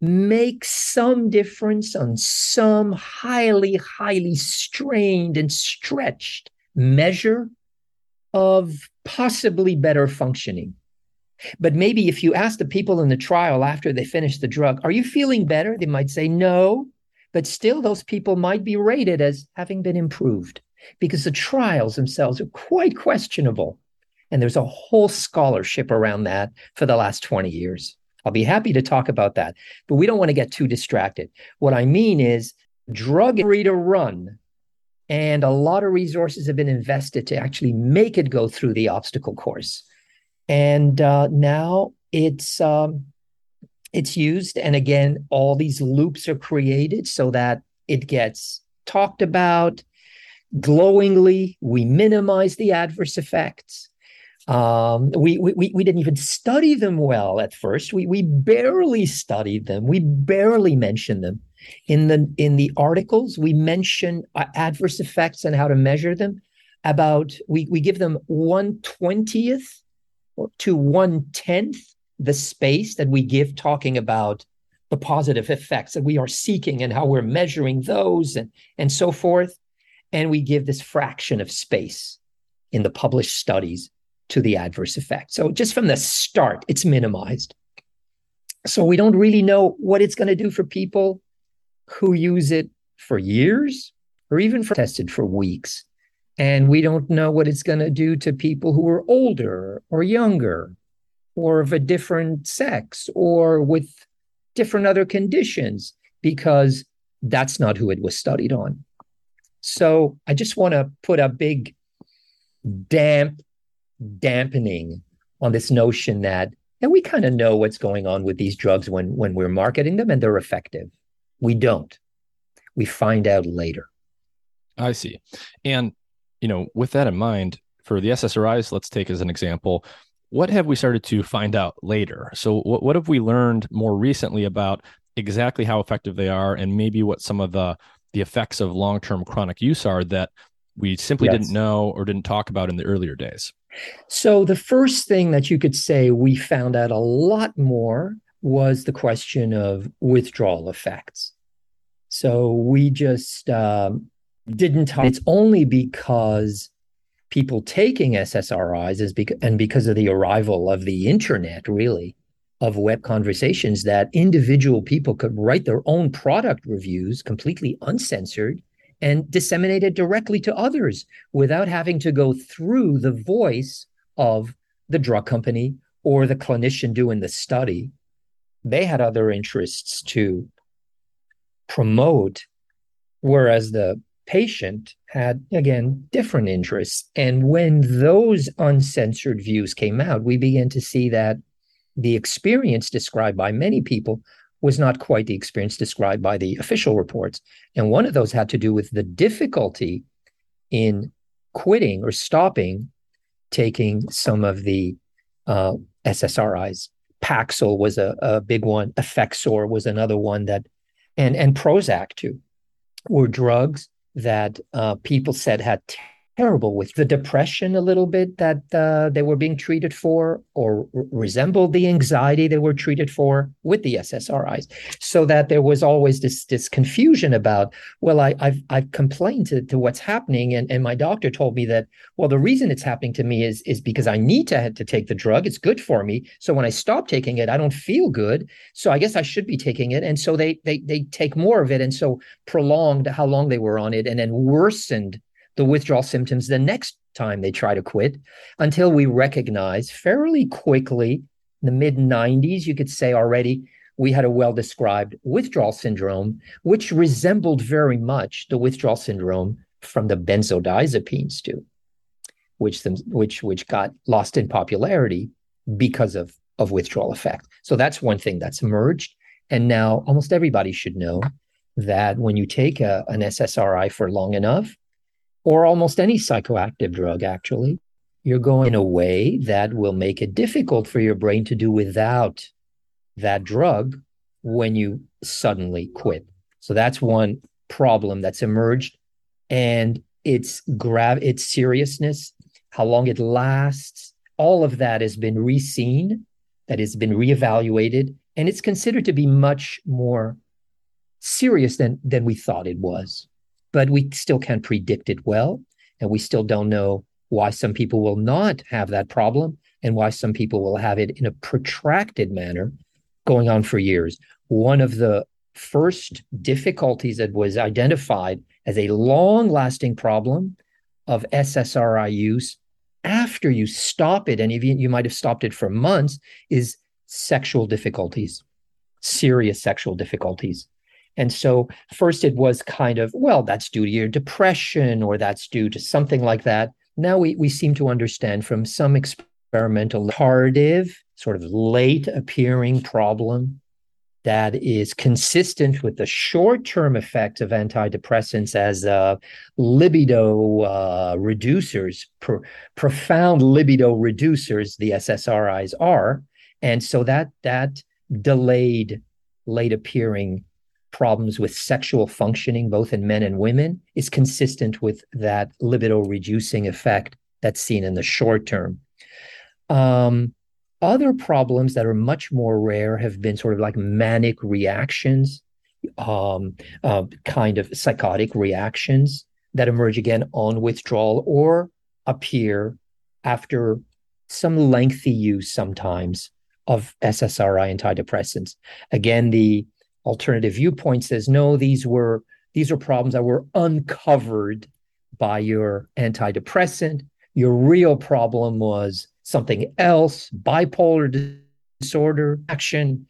make some difference on some highly, highly strained and stretched measure of possibly better functioning. But maybe if you ask the people in the trial after they finish the drug, are you feeling better? They might say no, but still those people might be rated as having been improved because the trials themselves are quite questionable. And there's a whole scholarship around that for the last 20 years. I'll be happy to talk about that, but we don't want to get too distracted. What I mean is, drug free to run, and a lot of resources have been invested to actually make it go through the obstacle course. And uh, now it's um, it's used, and again, all these loops are created so that it gets talked about glowingly. We minimize the adverse effects. Um, we, we, we didn't even study them well at first. We, we barely studied them. We barely mentioned them. In the, in the articles, we mention uh, adverse effects and how to measure them. About we, we give them 120th to one tenth the space that we give talking about the positive effects that we are seeking and how we're measuring those and, and so forth. And we give this fraction of space in the published studies to the adverse effect. So just from the start, it's minimized. So we don't really know what it's going to do for people who use it for years or even for tested for weeks. And we don't know what it's going to do to people who are older or younger or of a different sex or with different other conditions because that's not who it was studied on. So I just want to put a big damp dampening on this notion that and we kind of know what's going on with these drugs when when we're marketing them and they're effective. We don't. We find out later. I see. And you know, with that in mind, for the SSRIs, let's take as an example, what have we started to find out later? So what what have we learned more recently about exactly how effective they are and maybe what some of the the effects of long-term chronic use are that we simply yes. didn't know or didn't talk about in the earlier days? So, the first thing that you could say we found out a lot more was the question of withdrawal effects. So, we just um, didn't talk. It's only because people taking SSRIs is because, and because of the arrival of the internet, really, of web conversations, that individual people could write their own product reviews completely uncensored and disseminate it directly to others without having to go through the voice of the drug company or the clinician doing the study. They had other interests to promote, whereas the patient had, again, different interests. And when those uncensored views came out, we began to see that the experience described by many people was not quite the experience described by the official reports. And one of those had to do with the difficulty in quitting or stopping taking some of the uh, SSRIs. Paxil was a, a big one. Effexor was another one that, and and Prozac too, were drugs that uh, people said had terrible with the depression a little bit that uh, they were being treated for or resembled the anxiety they were treated for with the SSRIs so that there was always this this confusion about well I, have I've complained to, to what's happening and, and my doctor told me that well the reason it's happening to me is is because I need to to take the drug. It's good for me. So when I stop taking it I don't feel good. So I guess I should be taking it. And so they they they take more of it. And so prolonged how long they were on it and then worsened the withdrawal symptoms the next time they try to quit until we recognize fairly quickly in the mid 90s, you could say already, we had a well described withdrawal syndrome, which resembled very much the withdrawal syndrome from the benzodiazepines too, which them, which which got lost in popularity because of of withdrawal effect. So that's one thing that's emerged, and now almost everybody should know that when you take a, an SSRI for long enough, or almost any psychoactive drug, actually, you're going in a way that will make it difficult for your brain to do without that drug when you suddenly quit. So that's one problem that's emerged. And its grav its seriousness, how long it lasts, all of that has been reseen, that has been reevaluated, and it's considered to be much more serious than than we thought it was but we still can't predict it well. And we still don't know why some people will not have that problem and why some people will have it in a protracted manner going on for years. One of the first difficulties that was identified as a long lasting problem of SSRI use after you stop it, and even you might have stopped it for months, is sexual difficulties, serious sexual difficulties. And so, first it was kind of, well, that's due to your depression or that's due to something like that. Now we, we seem to understand from some experimental tardive, sort of late appearing problem that is consistent with the short term effect of antidepressants as uh, libido uh, reducers, pro- profound libido reducers, the SSRIs are. And so that that delayed late appearing problems with sexual functioning, both in men and women, is consistent with that libido reducing effect that's seen in the short term. Um, other problems that are much more rare have been sort of like manic reactions, um, uh, kind of psychotic reactions that emerge again on withdrawal or appear after some lengthy use sometimes of SSRI antidepressants. Again, the alternative viewpoint says no these were these are problems that were uncovered by your antidepressant. Your real problem was something else bipolar disorder action.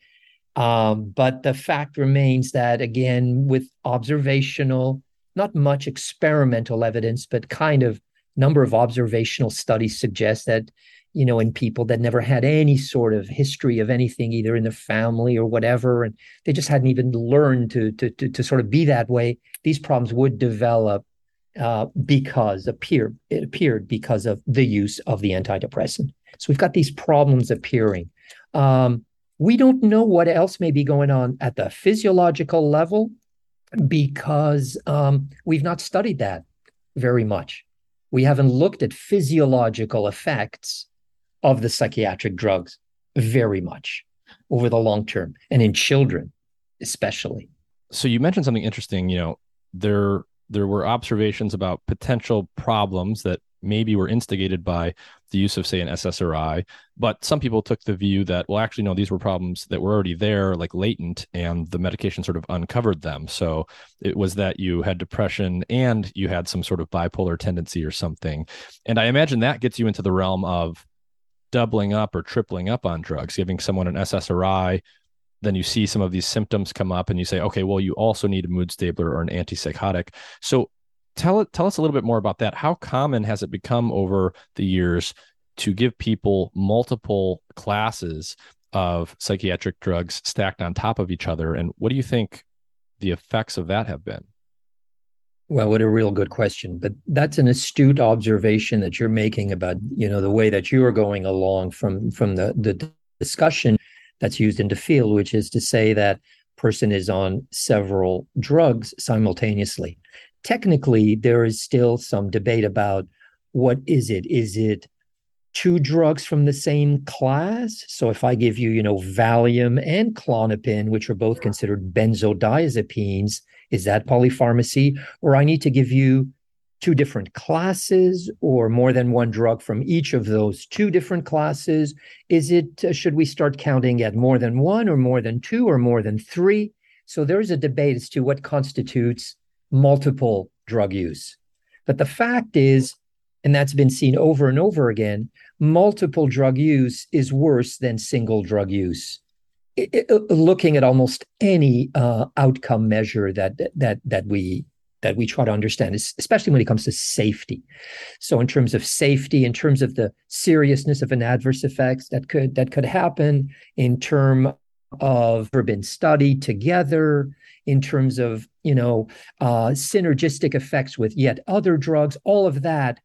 Um, but the fact remains that again with observational not much experimental evidence but kind of number of observational studies suggest that you know, in people that never had any sort of history of anything, either in the family or whatever, and they just hadn't even learned to to to, to sort of be that way. These problems would develop uh, because appear it appeared because of the use of the antidepressant. So we've got these problems appearing. Um, we don't know what else may be going on at the physiological level because um, we've not studied that very much. We haven't looked at physiological effects of the psychiatric drugs very much over the long term and in children especially. So you mentioned something interesting you know there there were observations about potential problems that maybe were instigated by the use of say an ssri but some people took the view that well actually no these were problems that were already there like latent and the medication sort of uncovered them. So it was that you had depression and you had some sort of bipolar tendency or something. And i imagine that gets you into the realm of doubling up or tripling up on drugs, giving someone an SSRI, then you see some of these symptoms come up and you say, okay, well, you also need a mood stabler or an antipsychotic. So tell tell us a little bit more about that. How common has it become over the years to give people multiple classes of psychiatric drugs stacked on top of each other? And what do you think the effects of that have been? Well, what a real good question. But that's an astute observation that you're making about, you know, the way that you are going along from from the the discussion that's used in the field, which is to say that person is on several drugs simultaneously. technically there is still some debate about what is it? Is it two drugs from the same class? So if I give you, you know, Valium and Klonopin, which are both considered benzodiazepines, is that polypharmacy? Or I need to give you two different classes or more than one drug from each of those two different classes? Is it, uh, should we start counting at more than one or more than two or more than three? So there's a debate as to what constitutes multiple drug use. But the fact is, and that's been seen over and over again, multiple drug use is worse than single drug use. Uh, looking at almost any uh, outcome measure that that that we that we try to understand, especially when it comes to safety. So, in terms of safety, in terms of the seriousness of an adverse effects that could that could happen, in term of been studied together, in terms of you know uh, synergistic effects with yet other drugs, all of that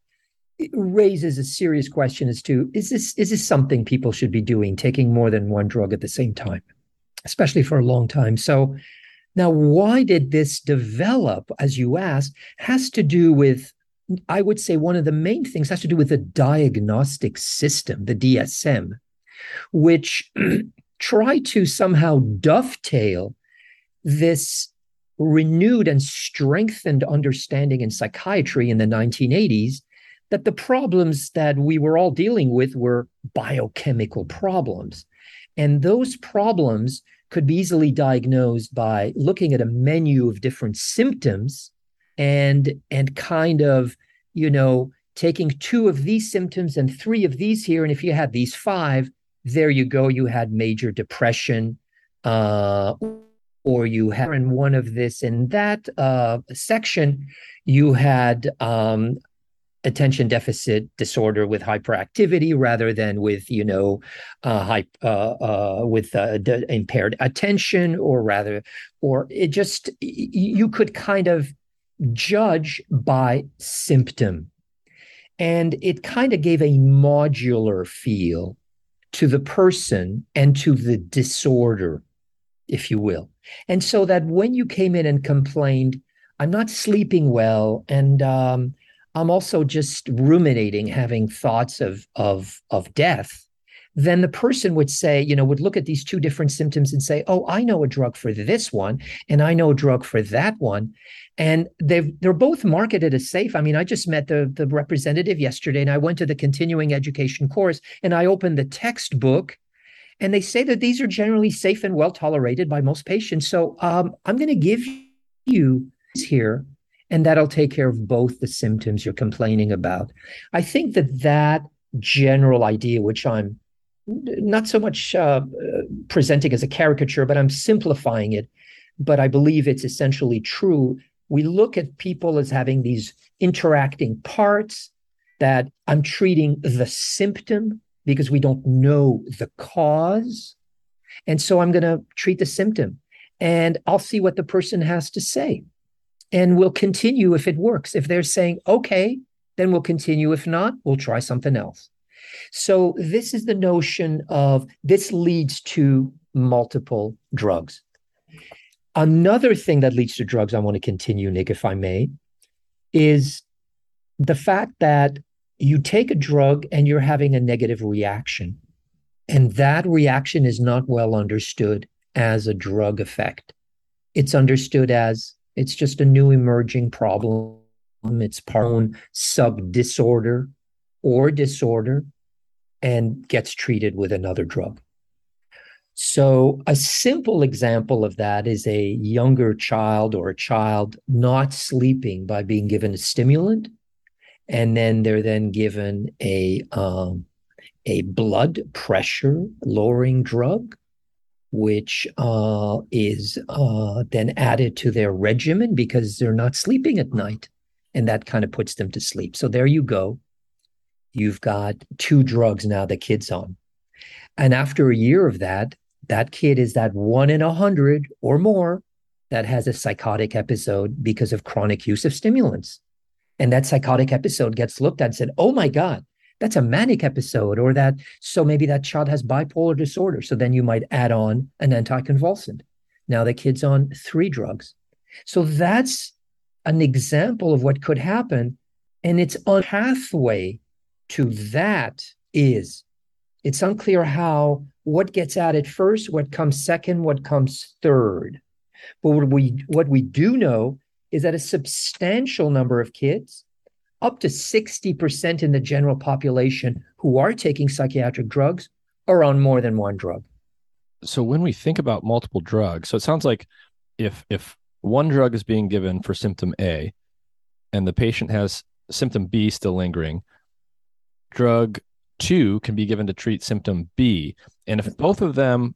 raises a serious question as to is this is this something people should be doing, taking more than one drug at the same time, especially for a long time. So now, why did this develop, as you asked, has to do with, I would say, one of the main things has to do with the diagnostic system, the DSM, which try to somehow dovetail this renewed and strengthened understanding in psychiatry in the 1980s that the problems that we were all dealing with were biochemical problems. And those problems could be easily diagnosed by looking at a menu of different symptoms and and kind of you know taking two of these symptoms and three of these here and if you had these five there you go you had major depression uh, or you had in one of this in that uh, section you had um, attention deficit disorder with hyperactivity rather than with you know uh, uh, uh, with uh, impaired attention or rather or it just you could kind of judge by symptom. And it kind of gave a modular feel to the person and to the disorder if you will. And so that when you came in and complained i'm not sleeping well and um, I'm also just ruminating, having thoughts of of of death, then the person would say, you know, would look at these two different symptoms and say, "Oh, I know a drug for this one, and I know a drug for that one," and they they're both marketed as safe. I mean, I just met the the representative yesterday, and I went to the continuing education course, and I opened the textbook, and they say that these are generally safe and well tolerated by most patients. So um, I'm going to give you here and that'll take care of both the symptoms you're complaining about. I think that that general idea, which I'm not so much uh, presenting as a caricature, but I'm simplifying it, but I believe it's essentially true. We look at people as having these interacting parts that I'm treating the symptom because we don't know the cause. And so I'm going to treat the symptom and I'll see what the person has to say and we'll continue if it works. If they're saying, okay, then we'll continue. If not, we'll try something else. So, this is the notion of this leads to multiple drugs. Another thing that leads to drugs, I want to continue, Nick, if I may, is the fact that you take a drug and you're having a negative reaction. And that reaction is not well understood as a drug effect. It's understood as it's just a new emerging problem. It's part own sub disorder or disorder and gets treated with another drug. So, a simple example of that is a younger child or a child not sleeping by being given a stimulant, and then they're then given a um, a blood pressure lowering drug which uh, is uh, then added to their regimen because they're not sleeping at night. And that kind of puts them to sleep. So there you go. You've got two drugs now the kid's on. And after a year of that, that kid is that one in a hundred or more that has a psychotic episode because of chronic use of stimulants. And that psychotic episode gets looked at and said, oh my God, that's a manic episode or that so maybe that child has bipolar disorder so then you might add on an anticonvulsant now the kid's on three drugs so that's an example of what could happen. And its on pathway to that is it's unclear how, what gets added first, what comes second, what comes third. But what we what we do know is that a substantial number of kids, up to 60% in the general population who are taking psychiatric drugs, are on more than one drug. So when we think about multiple drugs, so it sounds like if if one drug is being given for symptom A and the patient has symptom B still lingering, drug two can be given to treat symptom B. And if both of them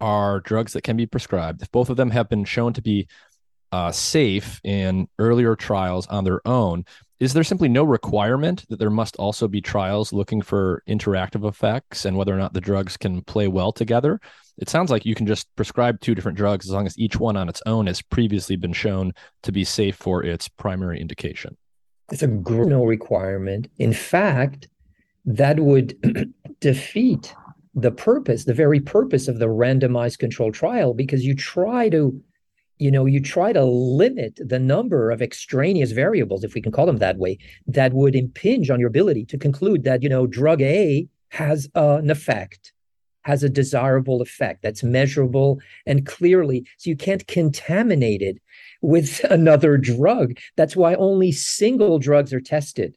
are drugs that can be prescribed, if both of them have been shown to be uh, safe in earlier trials on their own, is there simply no requirement that there must also be trials looking for interactive effects and whether or not the drugs can play well together? It sounds like you can just prescribe two different drugs as long as each one on its own has previously been shown to be safe for its primary indication. It's a no requirement. In fact, that would defeat the purpose, the very purpose of the randomized controlled trial, because you try to, you know, you try to limit the number of extraneous variables, if we can call them that way, that would impinge on your ability to conclude that, you know, drug A has uh, an effect, has a desirable effect that's measurable and clearly. So you can't contaminate it with another drug. That's why only single drugs are tested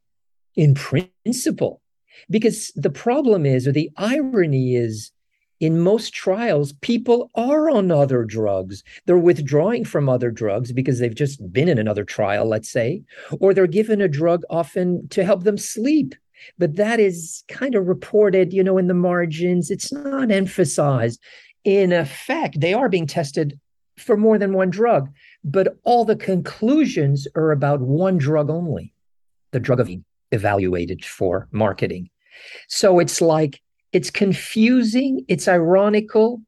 in principle because the problem is, or the irony is, in most trials, people are on other drugs. They're withdrawing from other drugs because they've just been in another trial, let's say, or they're given a drug often to help them sleep. But that is kind of reported, you know, in the margins. It's not emphasized. In effect, they are being tested for more than one drug, but all the conclusions are about one drug only, the drug of evaluated for marketing. So it's like, it's confusing, it's ironical.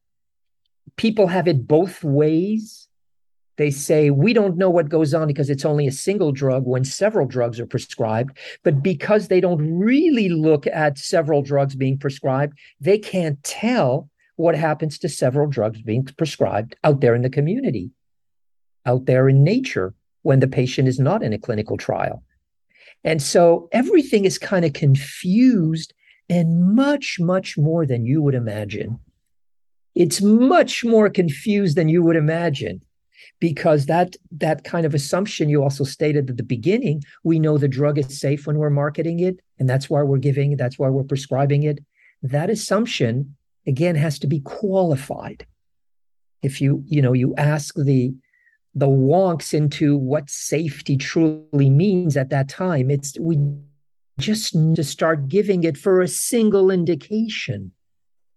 People have it both ways. They say, we don't know what goes on because it's only a single drug when several drugs are prescribed. But because they don't really look at several drugs being prescribed, they can't tell what happens to several drugs being prescribed out there in the community, out there in nature when the patient is not in a clinical trial. And so everything is kind of confused and much, much more than you would imagine. It's much more confused than you would imagine because that that kind of assumption you also stated at the beginning we know the drug is safe when we're marketing it and that's why we're giving that's why we're prescribing it that assumption again has to be qualified if you you know you ask the the wonks into what safety truly means at that time. It's we just to start giving it for a single indication.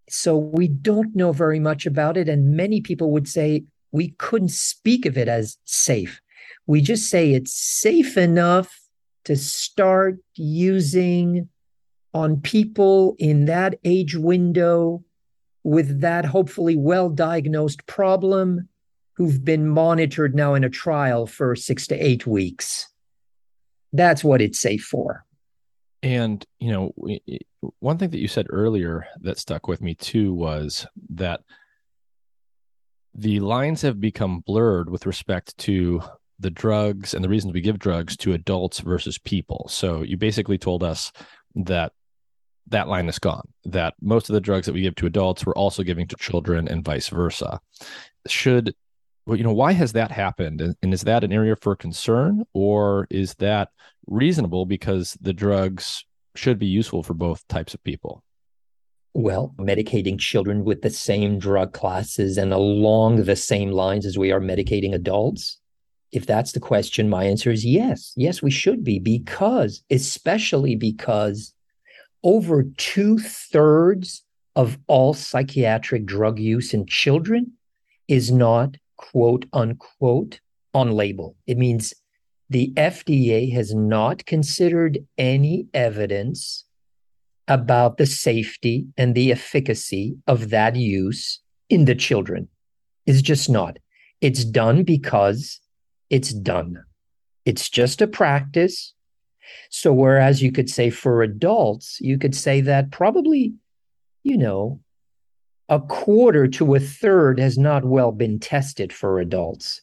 So we don't know very much about it. And many people would say we couldn't speak of it as safe. We just say it's safe enough to start using on people in that age window with that hopefully well diagnosed problem who've been monitored now in a trial for six to eight weeks. That's what it's safe for. And, you know, one thing that you said earlier that stuck with me too was that the lines have become blurred with respect to the drugs and the reasons we give drugs to adults versus people. So you basically told us that that line is gone, that most of the drugs that we give to adults we're also giving to children and vice versa. Should well, you know, why has that happened? And, and is that an area for concern or is that reasonable because the drugs should be useful for both types of people? Well, medicating children with the same drug classes and along the same lines as we are medicating adults? If that's the question, my answer is yes. Yes, we should be because, especially because over two thirds of all psychiatric drug use in children is not quote unquote on label. It means the FDA has not considered any evidence about the safety and the efficacy of that use in the children. It's just not. It's done because it's done. It's just a practice. So, whereas you could say for adults, you could say that probably, you know, a quarter to a third has not well been tested for adults.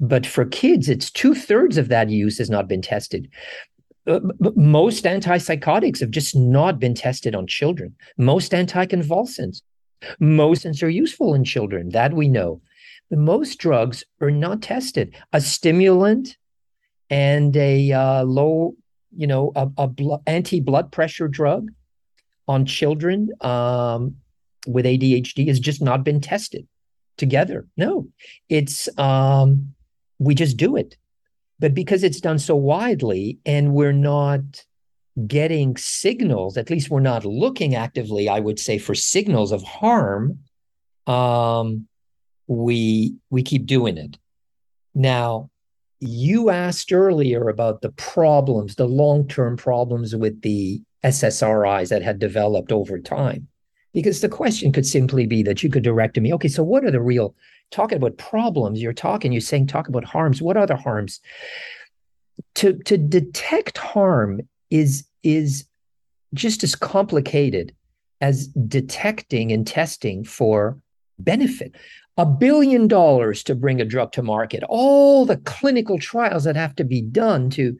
But for kids, it's two thirds of that use has not been tested. Uh, most antipsychotics have just not been tested on children. Most anticonvulsants, most are useful in children. That we know. But most drugs are not tested. A stimulant and a uh, low, you know, a, a anti blood pressure drug on children um, with ADHD has just not been tested together. No, it's um, we just do it. But because it's done so widely and we're not getting signals, at least we're not looking actively, I would say, for signals of harm, um, we we keep doing it. Now, you asked earlier about the problems, the long-term problems with the SSRIs that had developed over time. Because the question could simply be that you could direct to me, okay, so what are the real talking about problems? You're talking, you're saying talk about harms. What are the harms? To to detect harm is is just as complicated as detecting and testing for benefit. A billion dollars to bring a drug to market, all the clinical trials that have to be done to,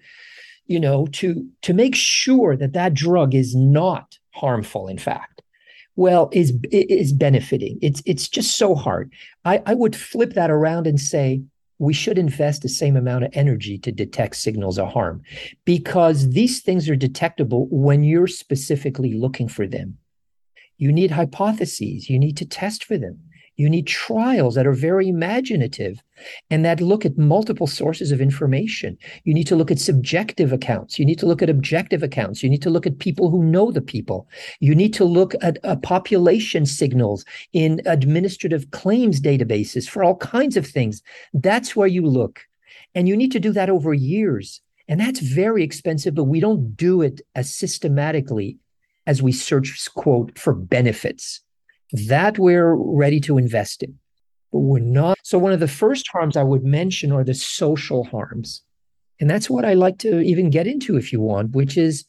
you know, to to make sure that that drug is not harmful. In fact, well, is is benefiting. It's it's just so hard. I, I would flip that around and say we should invest the same amount of energy to detect signals of harm because these things are detectable when you're specifically looking for them. You need hypotheses, you need to test for them. You need trials that are very imaginative and that look at multiple sources of information. You need to look at subjective accounts. You need to look at objective accounts. You need to look at people who know the people. You need to look at uh, population signals in administrative claims databases for all kinds of things. That's where you look. And you need to do that over years. And that's very expensive, but we don't do it as systematically as we search, quote, for benefits that we're ready to invest in. But we're not. So, one of the first harms I would mention are the social harms. And that's what I like to even get into if you want, which is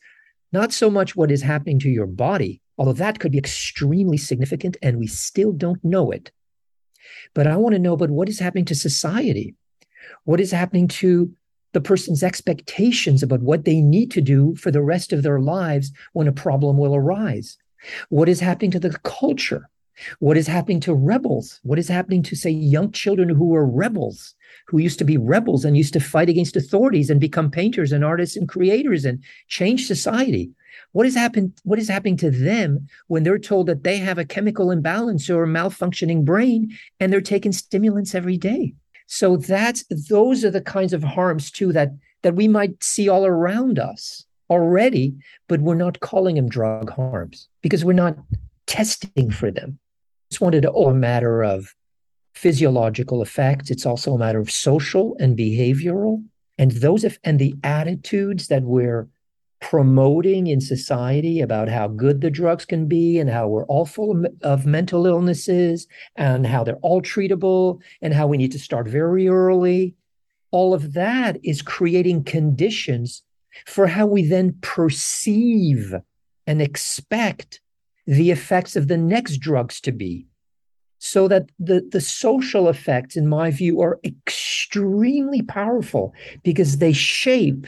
not so much what is happening to your body, although that could be extremely significant and we still don't know it. But I want to know about what is happening to society. What is happening to the person's expectations about what they need to do for the rest of their lives when a problem will arise? What is happening to the culture? What is happening to rebels? What is happening to, say, young children who were rebels, who used to be rebels and used to fight against authorities and become painters and artists and creators and change society? What is happening? What is happening to them when they're told that they have a chemical imbalance or a malfunctioning brain and they're taking stimulants every day? So that's those are the kinds of harms too that that we might see all around us already, but we're not calling them drug harms because we're not testing for them. It's wanted to oh, a matter of physiological effects. It's also a matter of social and behavioral. And those if, and the attitudes that we're promoting in society about how good the drugs can be and how we're all full of mental illnesses and how they're all treatable and how we need to start very early. All of that is creating conditions for how we then perceive and expect the effects of the next drugs to be. So that the, the social effects, in my view, are extremely powerful because they shape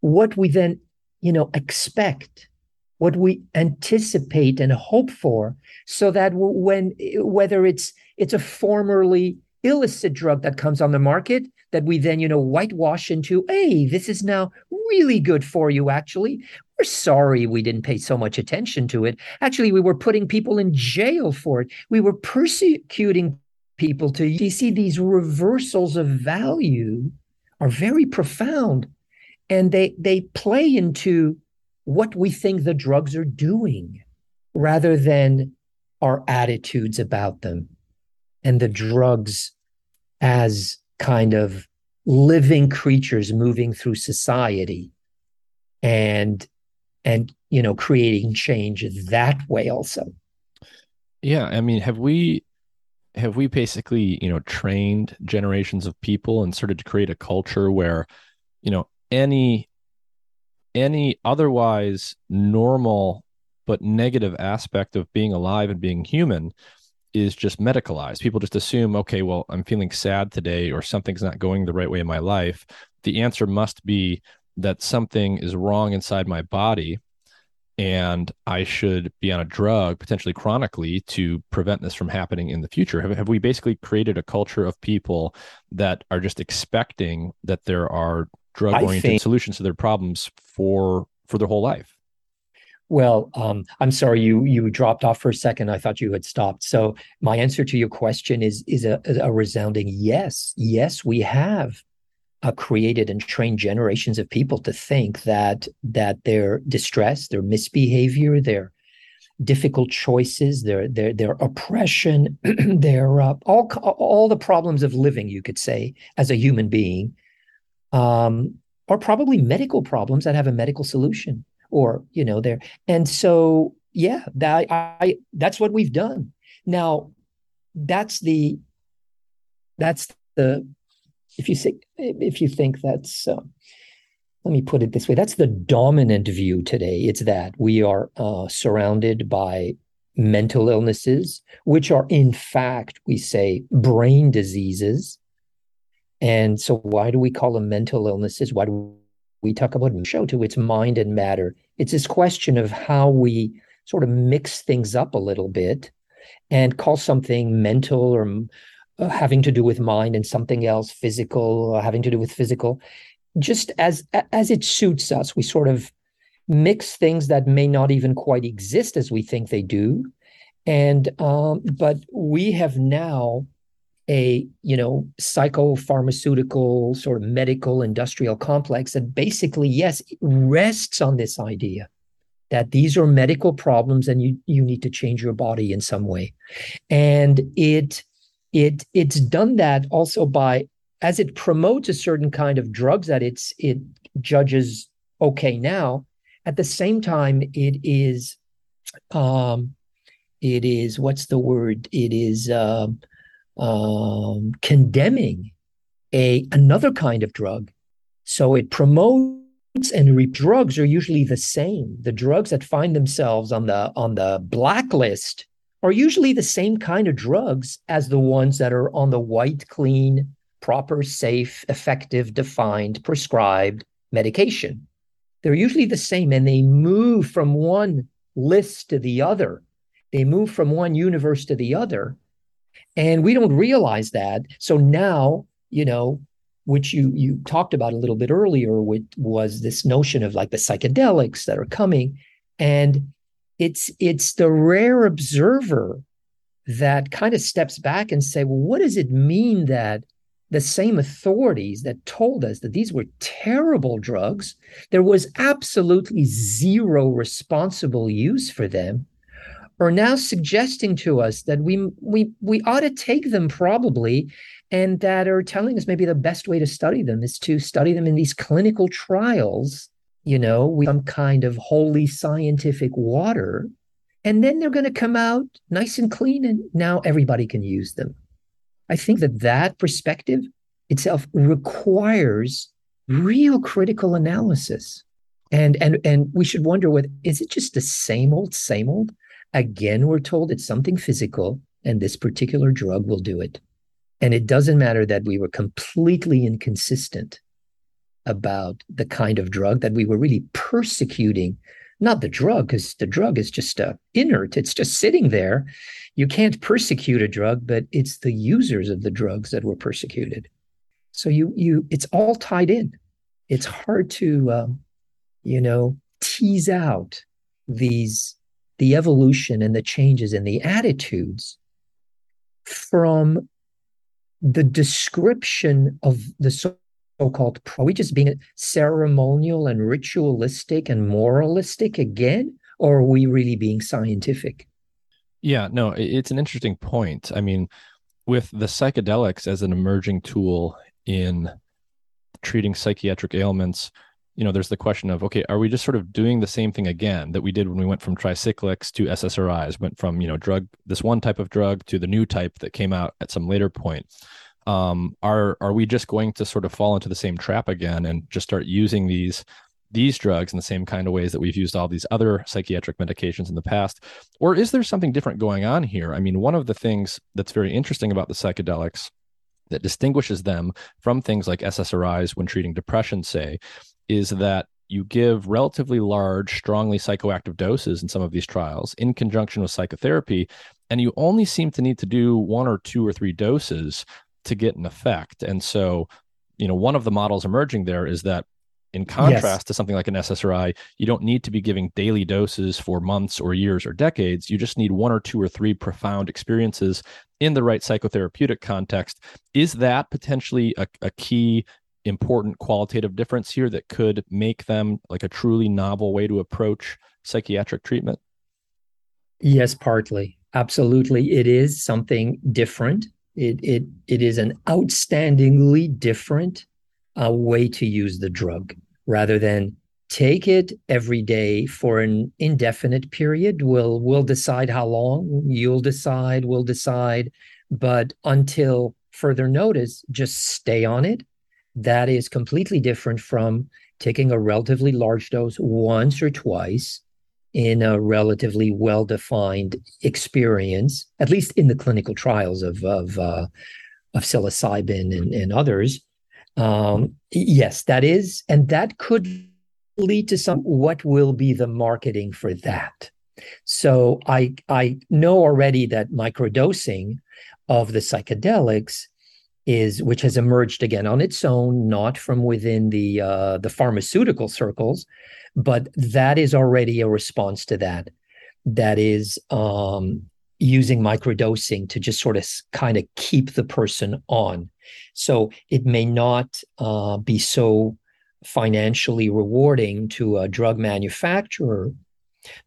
what we then, you know, expect, what we anticipate and hope for, so that when whether it's it's a formerly illicit drug that comes on the market that we then, you know, whitewash into, hey, this is now really good for you, actually. We're sorry we didn't pay so much attention to it. Actually, we were putting people in jail for it. We were persecuting people to you see these reversals of value are very profound and they they play into what we think the drugs are doing rather than our attitudes about them and the drugs as kind of living creatures moving through society and and you know creating change that way also. Yeah i mean have we have we basically you know trained generations of people and started to create a culture where you know any any otherwise normal but negative aspect of being alive and being human is just medicalized. People just assume, okay, well, I'm feeling sad today or something's not going the right way in my life. The answer must be that something is wrong inside my body and I should be on a drug potentially chronically to prevent this from happening in the future. Have, have we basically created a culture of people that are just expecting that there are drug oriented think- solutions to their problems for for their whole life? Well, um, I'm sorry you you dropped off for a second. I thought you had stopped. So my answer to your question is is a, a resounding yes. Yes, we have uh, created and trained generations of people to think that that their distress, their misbehavior, their difficult choices, their their their oppression, their uh, all all the problems of living, you could say, as a human being, um, are probably medical problems that have a medical solution, or you know, there. And so, yeah, that I that's what we've done. Now, that's the that's the if you say if you think that's uh, let me put it this way that's the dominant view today it's that we are uh, surrounded by mental illnesses which are in fact we say brain diseases and so why do we call them mental illnesses why do we talk about show to its mind and matter. It's this question of how we sort of mix things up a little bit and call something mental or uh, having to do with mind and something else physical uh, having to do with physical. Just as as it suits us we sort of mix things that may not even quite exist as we think they do. And um, but we have now a you know psychopharmaceutical sort of medical industrial complex that basically yes rests on this idea that these are medical problems and you you need to change your body in some way. And it it it's done that also by as it promotes a certain kind of drugs that it's it judges okay now at the same time it is um it is what's the word? It is um, um condemning a another kind of drug so it promotes and re- drugs are usually the same the drugs that find themselves on the on the blacklist are usually the same kind of drugs as the ones that are on the white, clean, proper, safe, effective, defined, prescribed medication. They're usually the same and they move from one list to the other. They move from one universe to the other. And we don't realize that. So now, you know, which you you talked about a little bit earlier, which was this notion of like the psychedelics that are coming. And it's it's the rare observer that kind of steps back and say, well, what does it mean that the same authorities that told us that these were terrible drugs, there was absolutely zero responsible use for them, are now suggesting to us that we we we ought to take them probably and that are telling us maybe the best way to study them is to study them in these clinical trials you know, with some kind of holy scientific water. And then they're going to come out nice and clean, and now everybody can use them. I think that that perspective itself requires real critical analysis. And, and, and we should wonder whether is it just the same old, same old? Again, we're told it's something physical, and this particular drug will do it. And it doesn't matter that we were completely inconsistent about the kind of drug that we were really persecuting not the drug because the drug is just uh, inert. It's just sitting there. You can't persecute a drug but it's the users of the drugs that were persecuted. So you you it's all tied in. It's hard to um, you know tease out these the evolution and the changes in the attitudes from the description of the so-called are we just being ceremonial and ritualistic and moralistic again or are we really being scientific? Yeah no it's an interesting point. I mean with the psychedelics as an emerging tool in treating psychiatric ailments you know there's the question of okay are we just sort of doing the same thing again that we did when we went from tricyclics to ssris went from you know drug this one type of drug to the new type that came out at some later point um, are are we just going to sort of fall into the same trap again and just start using these these drugs in the same kind of ways that we've used all these other psychiatric medications in the past? Or is there something different going on here? I mean, one of the things that's very interesting about the psychedelics that distinguishes them from things like SSRIs when treating depression, say, is that you give relatively large, strongly psychoactive doses in some of these trials in conjunction with psychotherapy, and you only seem to need to do one or two or three doses to get an effect. And so, you know, one of the models emerging there is that in contrast yes. to something like an SSRI, you don't need to be giving daily doses for months or years or decades. You just need one or two or three profound experiences in the right psychotherapeutic context. Is that potentially a, a key important qualitative difference here that could make them like a truly novel way to approach psychiatric treatment? Yes, partly. Absolutely. It is something different. It it it is an outstandingly different uh, way to use the drug rather than take it every day for an indefinite period. We'll we'll decide how long. You'll decide. We'll decide. But until further notice, just stay on it that is completely different from taking a relatively large dose once or twice in a relatively well-defined experience, at least in the clinical trials of of, uh, of psilocybin and, and others. Um, yes, that is, and that could lead to some. What will be the marketing for that? So I I know already that microdosing of the psychedelics is which has emerged again on its own, not from within the uh, the pharmaceutical circles, but that is already a response to that. That is um, using microdosing to just sort of kind of keep the person on. So it may not uh, be so financially rewarding to a drug manufacturer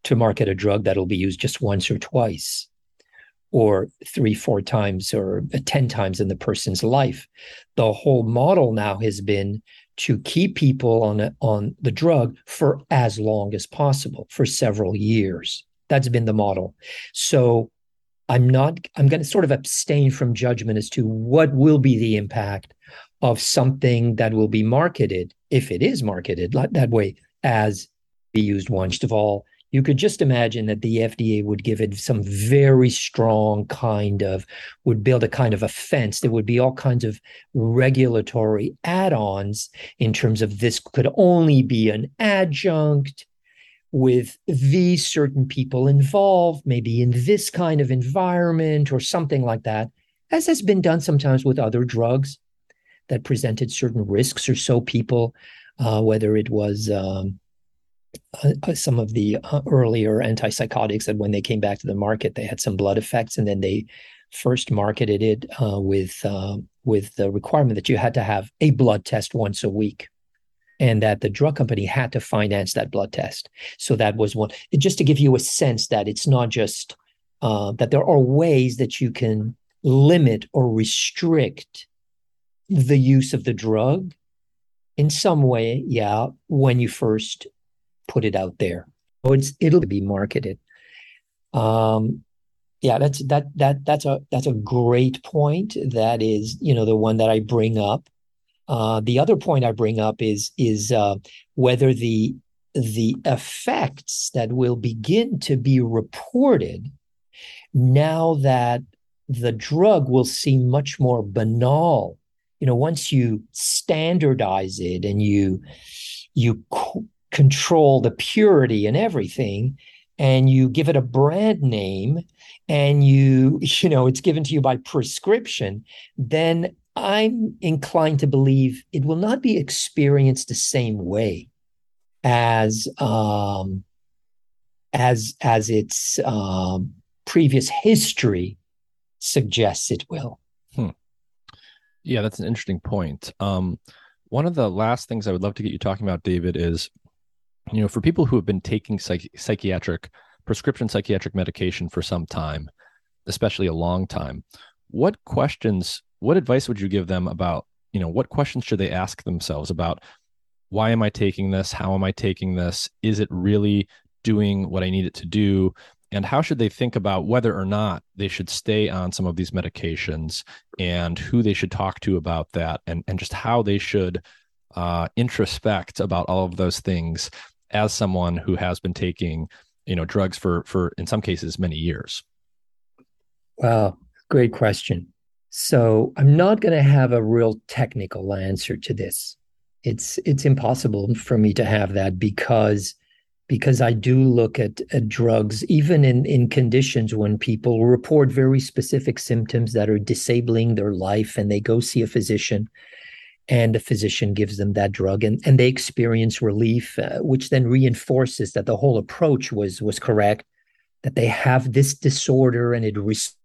to market a drug that'll be used just once or twice or three, four times or 10 times in the person's life. The whole model now has been to keep people on, a, on the drug for as long as possible, for several years. That's been the model. So I'm not, I'm going to sort of abstain from judgment as to what will be the impact of something that will be marketed, if it is marketed that way, as be used once of all you could just imagine that the FDA would give it some very strong kind of, would build a kind of a fence. There would be all kinds of regulatory add ons in terms of this could only be an adjunct with these certain people involved, maybe in this kind of environment or something like that, as has been done sometimes with other drugs that presented certain risks or so people, uh, whether it was. Um, uh, uh, some of the uh, earlier antipsychotics that when they came back to the market, they had some blood effects, and then they first marketed it uh, with uh, with the requirement that you had to have a blood test once a week, and that the drug company had to finance that blood test. So that was one. Just to give you a sense that it's not just that there are ways that you can limit or restrict the use of the drug in some way. Yeah, when you first put it out there. So it's it'll be marketed. Um, yeah, that's that that that's a that's a great point. That is, you know, the one that I bring up. Uh, the other point I bring up is is uh, whether the the effects that will begin to be reported now that the drug will seem much more banal. You know, once you standardize it and you you control the purity and everything and you give it a brand name and you you know it's given to you by prescription then i'm inclined to believe it will not be experienced the same way as um as as its um previous history suggests it will hmm. yeah that's an interesting point um one of the last things i would love to get you talking about david is you know, for people who have been taking psych- psychiatric prescription psychiatric medication for some time, especially a long time, what questions, what advice would you give them about, you know, what questions should they ask themselves about why am I taking this? How am I taking this? Is it really doing what I need it to do? And how should they think about whether or not they should stay on some of these medications and who they should talk to about that and, and just how they should uh, introspect about all of those things as someone who has been taking, you know, drugs for for in some cases many years? Wow, great question. So I'm not going to have a real technical answer to this. It's it's impossible for me to have that because because I do look at, at drugs, even in, in conditions when people report very specific symptoms that are disabling their life and they go see a physician and the physician gives them that drug and, and they experience relief, uh, which then reinforces that the whole approach was, was correct, that they have this disorder and it res-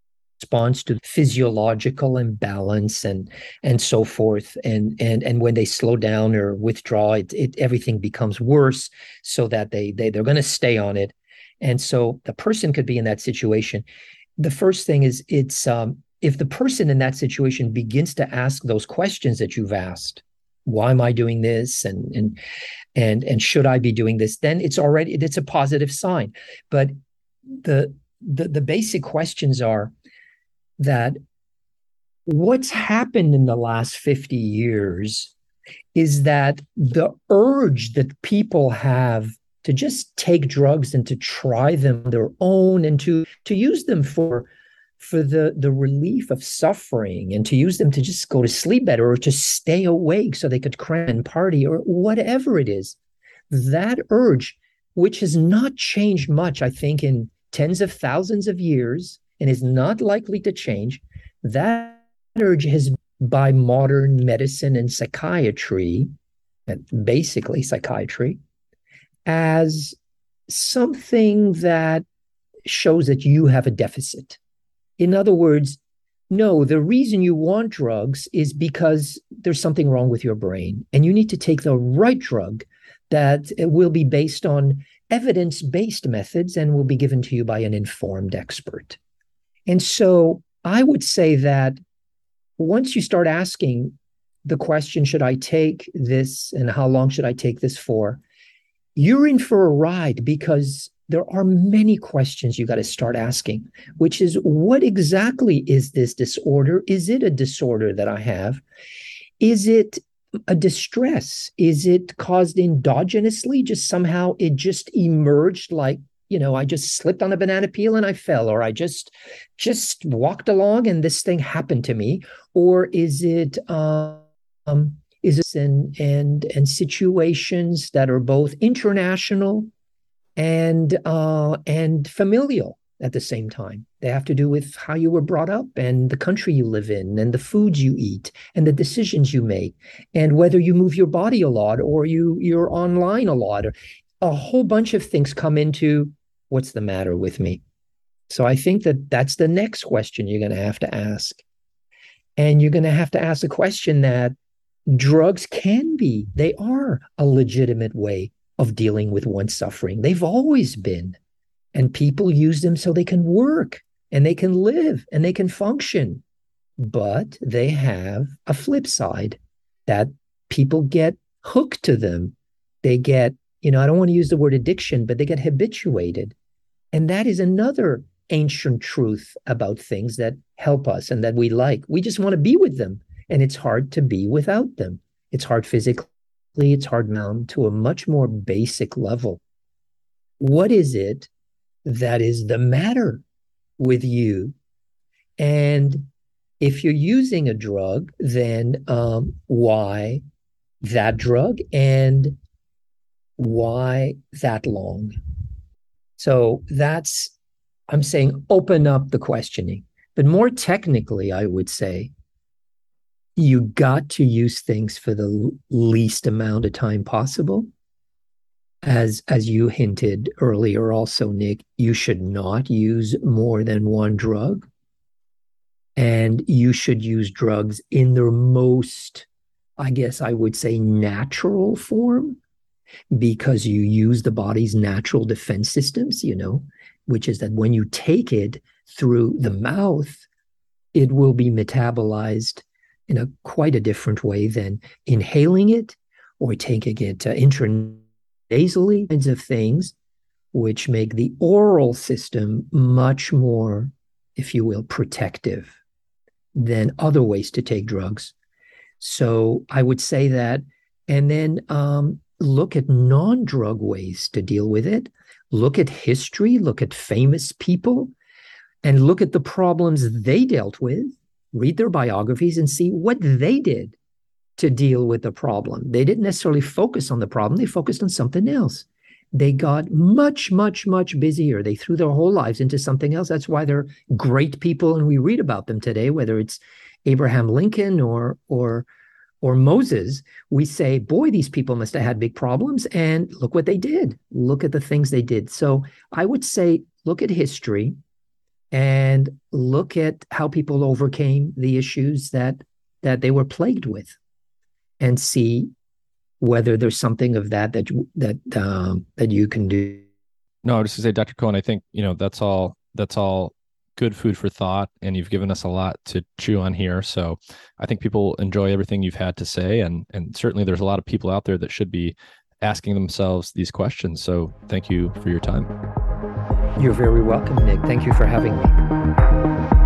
responds to physiological imbalance and and so forth. And and and when they slow down or withdraw it, it everything becomes worse so that they they they're going to stay on it. And so the person could be in that situation. The first thing is it's um if the person in that situation begins to ask those questions that you've asked why am i doing this? And and and and should i be doing this? Then it's already it's a positive sign. But the the, the basic questions are that what's happened in the last 50 years is that the urge that people have to just take drugs and to try them their own and to to use them for for the the relief of suffering and to use them to just go to sleep better or to stay awake so they could cram and party or whatever it is that urge which has not changed much i think in tens of thousands of years and is not likely to change, that urge has by modern medicine and psychiatry, basically psychiatry, as something that shows that you have a deficit. In other words, no, the reason you want drugs is because there's something wrong with your brain, and you need to take the right drug that uh, will be based on evidence based methods and will be given to you by an informed expert. And so I would say that once you start asking the question, should I take this and how long should I take this for? You're in for a ride because there are many questions you got to start asking, which is what exactly is this disorder? Is it a disorder that I have? Is it a distress? Is it caused endogenously? Just somehow it just emerged like you know i just slipped on a banana peel and i fell or i just just walked along and this thing happened to me or is it um is it in and and situations that are both international and uh and familial at the same time they have to do with how you were brought up and the country you live in and the foods you eat and the decisions you make and whether you move your body a lot or you you're online a lot or a whole bunch of things come into What's the matter with me? So I think that that's the next question you're going to have to ask. And you're going to have to ask a question that drugs can be, they are a legitimate way of dealing with one's suffering. They've always been. And people use them so they can work and they can live and they can function. But they have a flip side that people get hooked to them. They get, you know, I don't want to use the word addiction, but they get habituated. And that is another ancient truth about things that help us and that we like. We just want to be with them. And it's hard to be without them. It's hard physically, it's hard down to a much more basic level. What is it that is the matter with you? And if you're using a drug, then um, why that drug and why that long? So that's, I'm saying, open up the questioning. But more technically, I would say, you got to use things for the least amount of time possible. As as you hinted earlier, also, Nick, you should not use more than one drug. And you should use drugs in their most, I guess I would say, natural form because you use the body's natural defense systems, you know, which is that when you take it through the mouth, it will be metabolized in a quite a different way than inhaling it or taking it uh, intranasally, kinds of things, which make the oral system much more, if you will, protective than other ways to take drugs. So I would say that and then um, look at non-drug ways to deal with it. Look at history. Look at famous people, and look at the problems they dealt with. Read their biographies and see what they did to deal with the problem. They didn't necessarily focus on the problem; they focused on something else they got much, much, much busier. They threw their whole lives into something else. That's why they're great people, and we read about them today. Whether it's Abraham Lincoln or or or Moses, we say, boy, these people must have had big problems. And look what they did. Look at the things they did. So I would say, look at history and look at how people overcame the issues that that they were plagued with and see whether there's something of that that that um, that you can do. No, I was just to say, Dr. Cohen, I think you know that's all that's all good food for thought, and you've given us a lot to chew on here. So I think people enjoy everything you've had to say, and and certainly there's a lot of people out there that should be asking themselves these questions. So thank you for your time. You're very welcome, Nick. Thank you for having me.